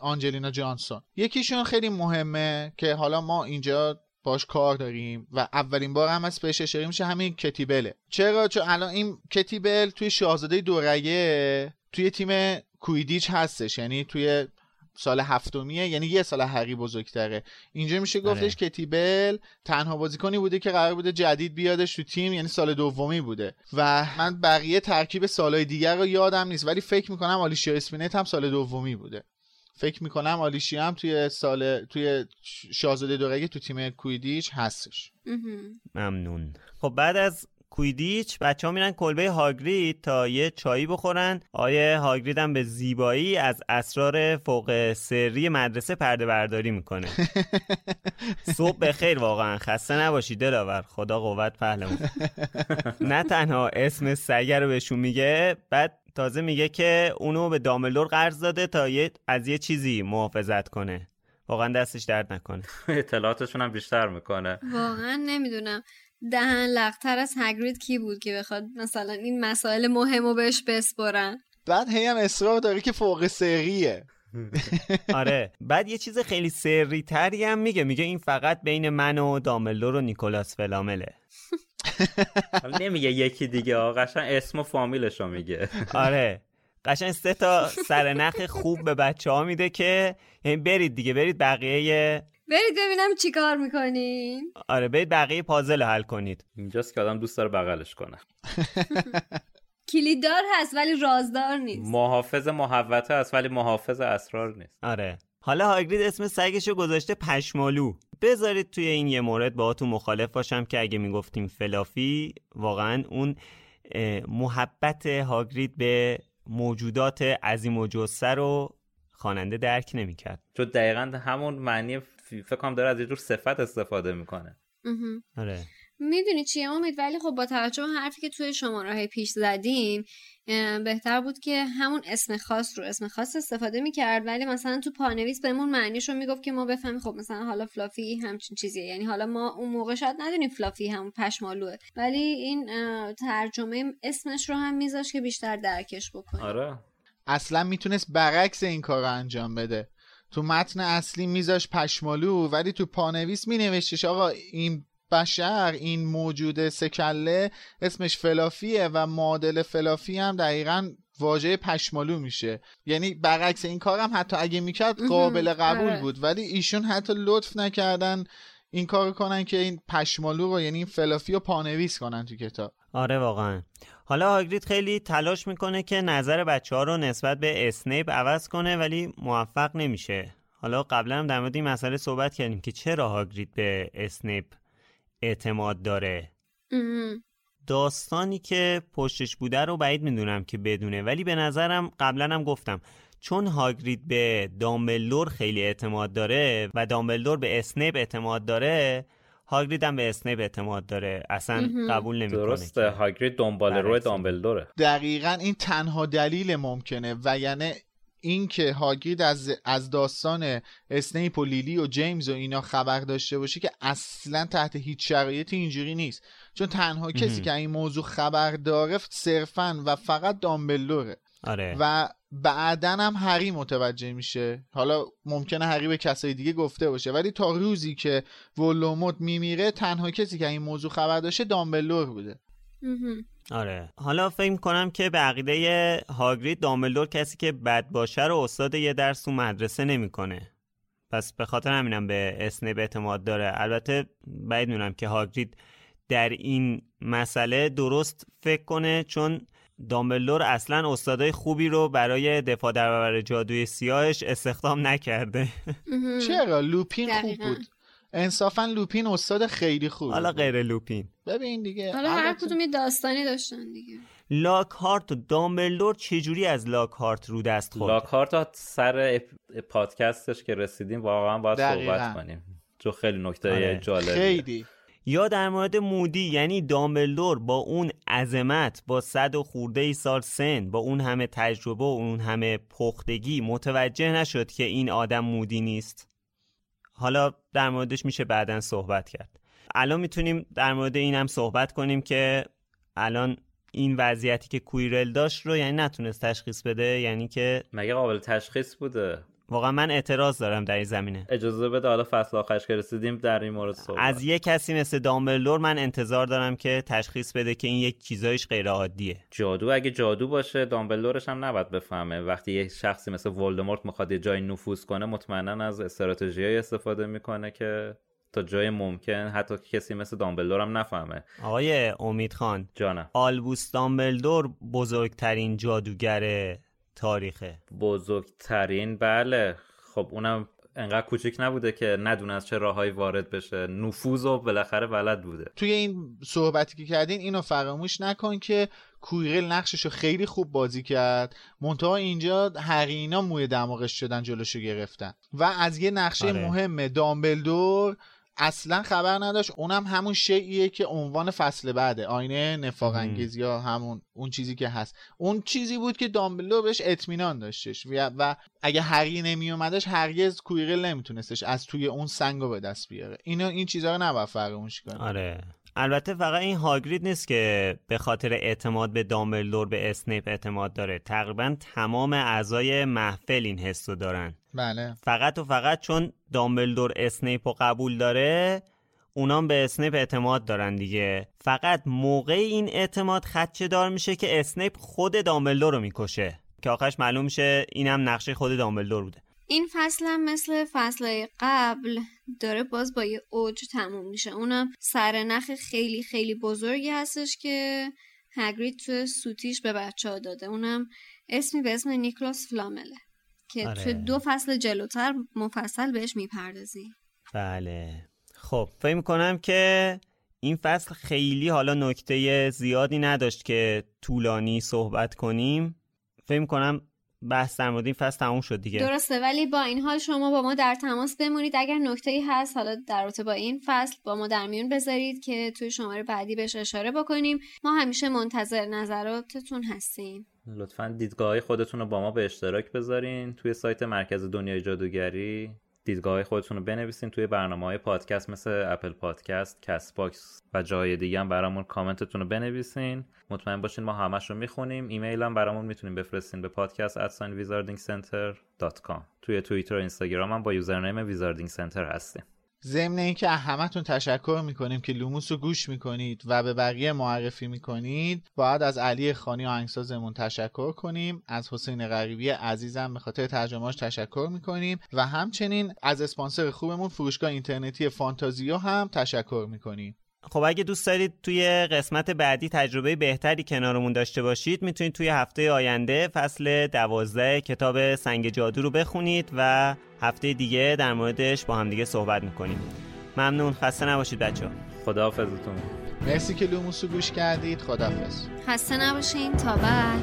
آنجلینا جانسون. یکیشون خیلی مهمه که حالا ما اینجا باش کار داریم و اولین بار هم از بهش اشاره میشه همین کتی بله. چرا؟ چون الان این کتی بل توی شاهزاده دورگه توی تیم کویدیچ هستش یعنی توی سال هفتمیه یعنی یه سال هری بزرگتره. اینجا میشه گفتش کتی بل تنها بازیکنی بوده که قرار بوده جدید بیادش تو تیم یعنی سال دومی بوده. و من بقیه ترکیب سالهای دیگر رو یادم نیست ولی فکر می‌کنم آلیشیا اسپینت هم سال دومی بوده. فکر می‌کنم آلیشیا هم توی سال توی شاهزاده دورگه تو تیم کویدیچ هستش. ممنون. خب بعد از کویدیچ. بچه ها میرن کلبه هاگرید تا یه چایی بخورن. آیه هاگرید هم به زیبایی از اسرار فوق سری مدرسه پرده برداری می‌کنه. (laughs) صبح به خیر واقعا. خسته نباشی دلاور. خدا قوت پهلمون (laughs) نه تنها اسم سگه رو بهشون میگه بعد تازه میگه که اونو به داملور قرض داده تا یه از یه چیزی محافظت کنه. واقعا دستش درد نکنه. (laughs) اطلاعاتشون هم بیشتر می‌کنه. واقعا نمی‌دونم. دهن لقتر از هگرید کی بود که بخواد مثلا این مسائل مهم رو بهش بسپرن؟ بعد هی هم اصرار داره که فوق سریه. (laughs) آره. بعد یه چیز خیلی سری تری هم میگه. میگه این فقط بین من و داملور و نیکولاس فلامله. (laughs) نمیگه یکی دیگه آقا قشنگ اسم و فامیلش رو میگه. (laughs) آره. قشنگ سه تا سرنخ خوب به بچه ها میده که یعنی برید دیگه. برید بقیه برید ببینم چی کار می‌کنین. آره برید بقیه پازل حل کنید. اینجاست که آدم دوست داره بغلش کنه. (laughs) کلیددار هست ولی رازدار نیست. محافظ محوته هست ولی محافظ اسرار نیست. آره. حالا هاگرید اسم سگشو گذاشته پشمالو. بذارید توی این یه مورد با تو مخالف باشم که اگه می‌گفتیم فلافی واقعا اون محبت هاگرید به موجودات عظیم و جسه رو خواننده درک نمی‌کرد. چون دقیقا همون معنی فکر کنم داره از یه جور صفت استفاده می‌کنه. آره. می‌دونی چیه امید؟ ولی خب با توجه به حرفی که توی شماره پیش زدیم بهتر بود که همون اسم خاص رو اسم خاص استفاده می‌کرد ولی مثلا تو پانویس بهمون معنیش رو می‌گفت که ما بفهمیم خب مثلا حالا فلافی همچین چیزیه. یعنی حالا ما اون موقع شاید ندونیم فلافی همون پشمالوه ولی این ترجمه اسمش رو هم میذاش که بیشتر درکش بکنیم. آره. اصلا می‌تونست برعکس این کار رو انجام بده. تو متن اصلی میذاش پشمالو ولی تو پانویس مینوشتش آقا این بشر این موجود سکله اسمش فلافیه و معادل فلافی هم دقیقا واژه پشمالو میشه. یعنی برعکس این کارم حتی اگه می‌کرد (laughs) قابل قبول بود. ولی ایشون حتی لطف نکردن این کار کنن که این پشمالو رو یعنی این فلافی رو پانویس کنن تو کتاب. آره واقعا. حالا هاگرید خیلی تلاش می‌کنه که نظر بچه ها رو نسبت به اسنیپ عوض کنه ولی موفق نمیشه. حالا قبلا هم در مورد این مسئله صحبت کردیم که چرا هاگرید به اسنیپ اعتماد داره. داستانی که پشتش بوده رو بعید می‌دونم که بدونه ولی به نظرم قبلا هم گفتم چون هاگرید به دامبلدور خیلی اعتماد داره و دامبلدور به اسنیپ اعتماد داره هاگرید هم به اسنیپ اعتماد داره. اصلا قبول نمی‌کنه درسته هاگرید دنبال روی دامبلدوره دقیقا این تنها دلیل ممکنه و یعنی این که هاگرید از از داستان اسنیپ و لیلی و جیمز و اینا خبر داشته باشه که اصلا تحت هیچ شرایطی اینجوری نیست. چون تنها کسی که این موضوع خبر داره صرفا و فقط دامبلوره آره. و بعدا هم هری متوجه میشه. حالا ممکنه هری به کسای دیگه گفته باشه ولی تا روزی که ولوموت میمیره تنها کسی که این موضوع خبر داشته دامبلور بوده. آره. حالا فکر کنم که به عقیده هاگرید دامبلدور کسی که بد باشه رو استاد یه درس تو مدرسه نمی‌کنه. پس به خاطر همینم به اسنیپ اعتماد داره. البته بعید می‌دونم که هاگرید در این مسئله درست فکر کنه چون دامبلدور اصلا استادای خوبی رو برای دفاع در برابر جادوی سیاهش استخدام نکرده. چرا؟ لوپین خوب بود. انصافا لوپین استاد خیلی خوب حالا غیر لوپین. ببین دیگه حالا هر کدوم یه داستانی داشتن دیگه. لاکهارت و دامبلدور چجوری از لاکهارت رو دست خورد؟ لاکهارت سر پادکستش که رسیدیم واقعا باید صحبت کنیم. چون خیلی نکته آره. جالبیه. خیلی. یا در مورد مودی یعنی دامبلدور با اون عظمت با صد و خورده ای سال سن با اون همه تجربه و اون همه پختگی متوجه نشد که این آدم مودی نیست. حالا در موردش میشه بعدا صحبت کرد. الان می‌تونیم در مورد این هم صحبت کنیم که الان این وضعیتی که کویرل داشت رو یعنی نتونست تشخیص بده یعنی که مگه قابل تشخیص بوده؟ واقعا من اعتراض دارم در این زمینه. اجازه بده حالا فصل آخرش که رسیدیم در این مورد صحبت. از یه کسی مثل دامبلدور من انتظار دارم که تشخیص بده که این یک چیزایش غیر عادیه. جادو اگه جادو باشه دامبلدورش هم نباید بفهمه. وقتی یه شخصی مثل ولدمورت می‌خواد یه جای نفوذ کنه مطمئنا از استراتژیای استفاده می‌کنه که تا جای ممکن حتی کسی مثل دامبلدور هم نفهمه. آقای امید خان جانم. آلبوس دامبلدور بزرگترین جادوگر تاریخه. بزرگترین بله. خب اونم انقدر کوچیک نبوده که ندونه از چه راههایی وارد بشه. نفوذ و بالاخره بلد بوده. توی این صحبتی که کردین اینو فراموش نکن که کویرل نقشش رو خیلی خوب بازی کرد. منتها اینجا حقینا موی دماغش شدن جلوشو گرفتن. و از یه نقشه آره. مهم دامبلدور. اصلا خبر نداشت. اونم همون شیعیه که عنوان فصل بعده. آینه نفاق انگیز یا همون اون چیزی که هست. اون چیزی بود که دامبلو بهش اطمینان داشتش. و, و اگه هری نمی اومدش هرگز کویرل نمیتونستش از توی اون سنگو به دست بیاره. اینو این چیزا رو نباید فراموش کنه آره. البته فقط این هاگرید نیست که به خاطر اعتماد به دامبلدور به اسنیپ اعتماد داره. تقریبا تمام اعضای محفل این حس رو دارن. بله. فقط و فقط چون دامبلدور اسنیپ رو قبول داره اونام به اسنیپ اعتماد دارن دیگه. فقط موقع این اعتماد خدچه دار میشه که اسنیپ خود دامبلدور رو می‌کشه. که آخرش معلوم میشه اینم نقشه خود دامبلدور بوده. این فصل هم مثل فصل قبل داره باز با یه اوج تموم میشه. اونم سرنخ خیلی خیلی بزرگی هستش که هگرید تو سوتیش به بچه ها داده. اونم اسمی به اسم نیکلاس فلامله که آره. تو دو فصل جلوتر مفصل بهش می‌پردازی. بله. خب فکر می‌کنم که این فصل خیلی حالا نکته زیادی نداشت که طولانی صحبت کنیم. فکر می‌کنم بحث در مورد این فصل تموم شد دیگه. درسته ولی با این حال شما با ما در تماس بمونید. اگر نکته ای هست حالا در رابطه با این فصل با ما در میون بذارید که توی شماره بعدی بهش اشاره بکنیم. ما همیشه منتظر نظراتتون هستیم. لطفا دیدگاه خودتون رو با ما به اشتراک بذارین. توی سایت مرکز دنیای جادوگری دیدگاه خودتون رو بنویسین توی برنامه های پادکست مثل اپل پادکست، کست‌باکس و جای دیگه هم برامون کامنتتون رو بنویسین. مطمئن باشین ما همش رو می‌خونیم. ایمیل هم برامون می‌تونیم بفرستین به پادکست توی توییتر و اینستاگرام هم با username ویزاردینگ سنتر هستیم. ضمن اینکه همتون تشکر می‌کنیم که لوموس رو گوش می‌کنید و به بقیه معرفی می‌کنید باید از علی خانی آهنگسازمون تشکر کنیم. از حسین غریبی عزیزم به خاطر ترجمهاش تشکر می‌کنیم. و همچنین از اسپانسر خوبمون فروشگاه اینترنتی فانتازیو هم تشکر می‌کنیم. خب اگه دوست دارید توی قسمت بعدی تجربه بهتری کنارمون داشته باشید می‌تونید توی هفته آینده فصل دوازده کتاب سنگ جادو رو بخونید و هفته دیگه در موردش با هم دیگه صحبت می‌کنیم. ممنون. خسته نباشید بچه ها خداحافظتون. مرسی که لوموسو گوش کردید. خداحافظ. خسته نباشین. تا بعد.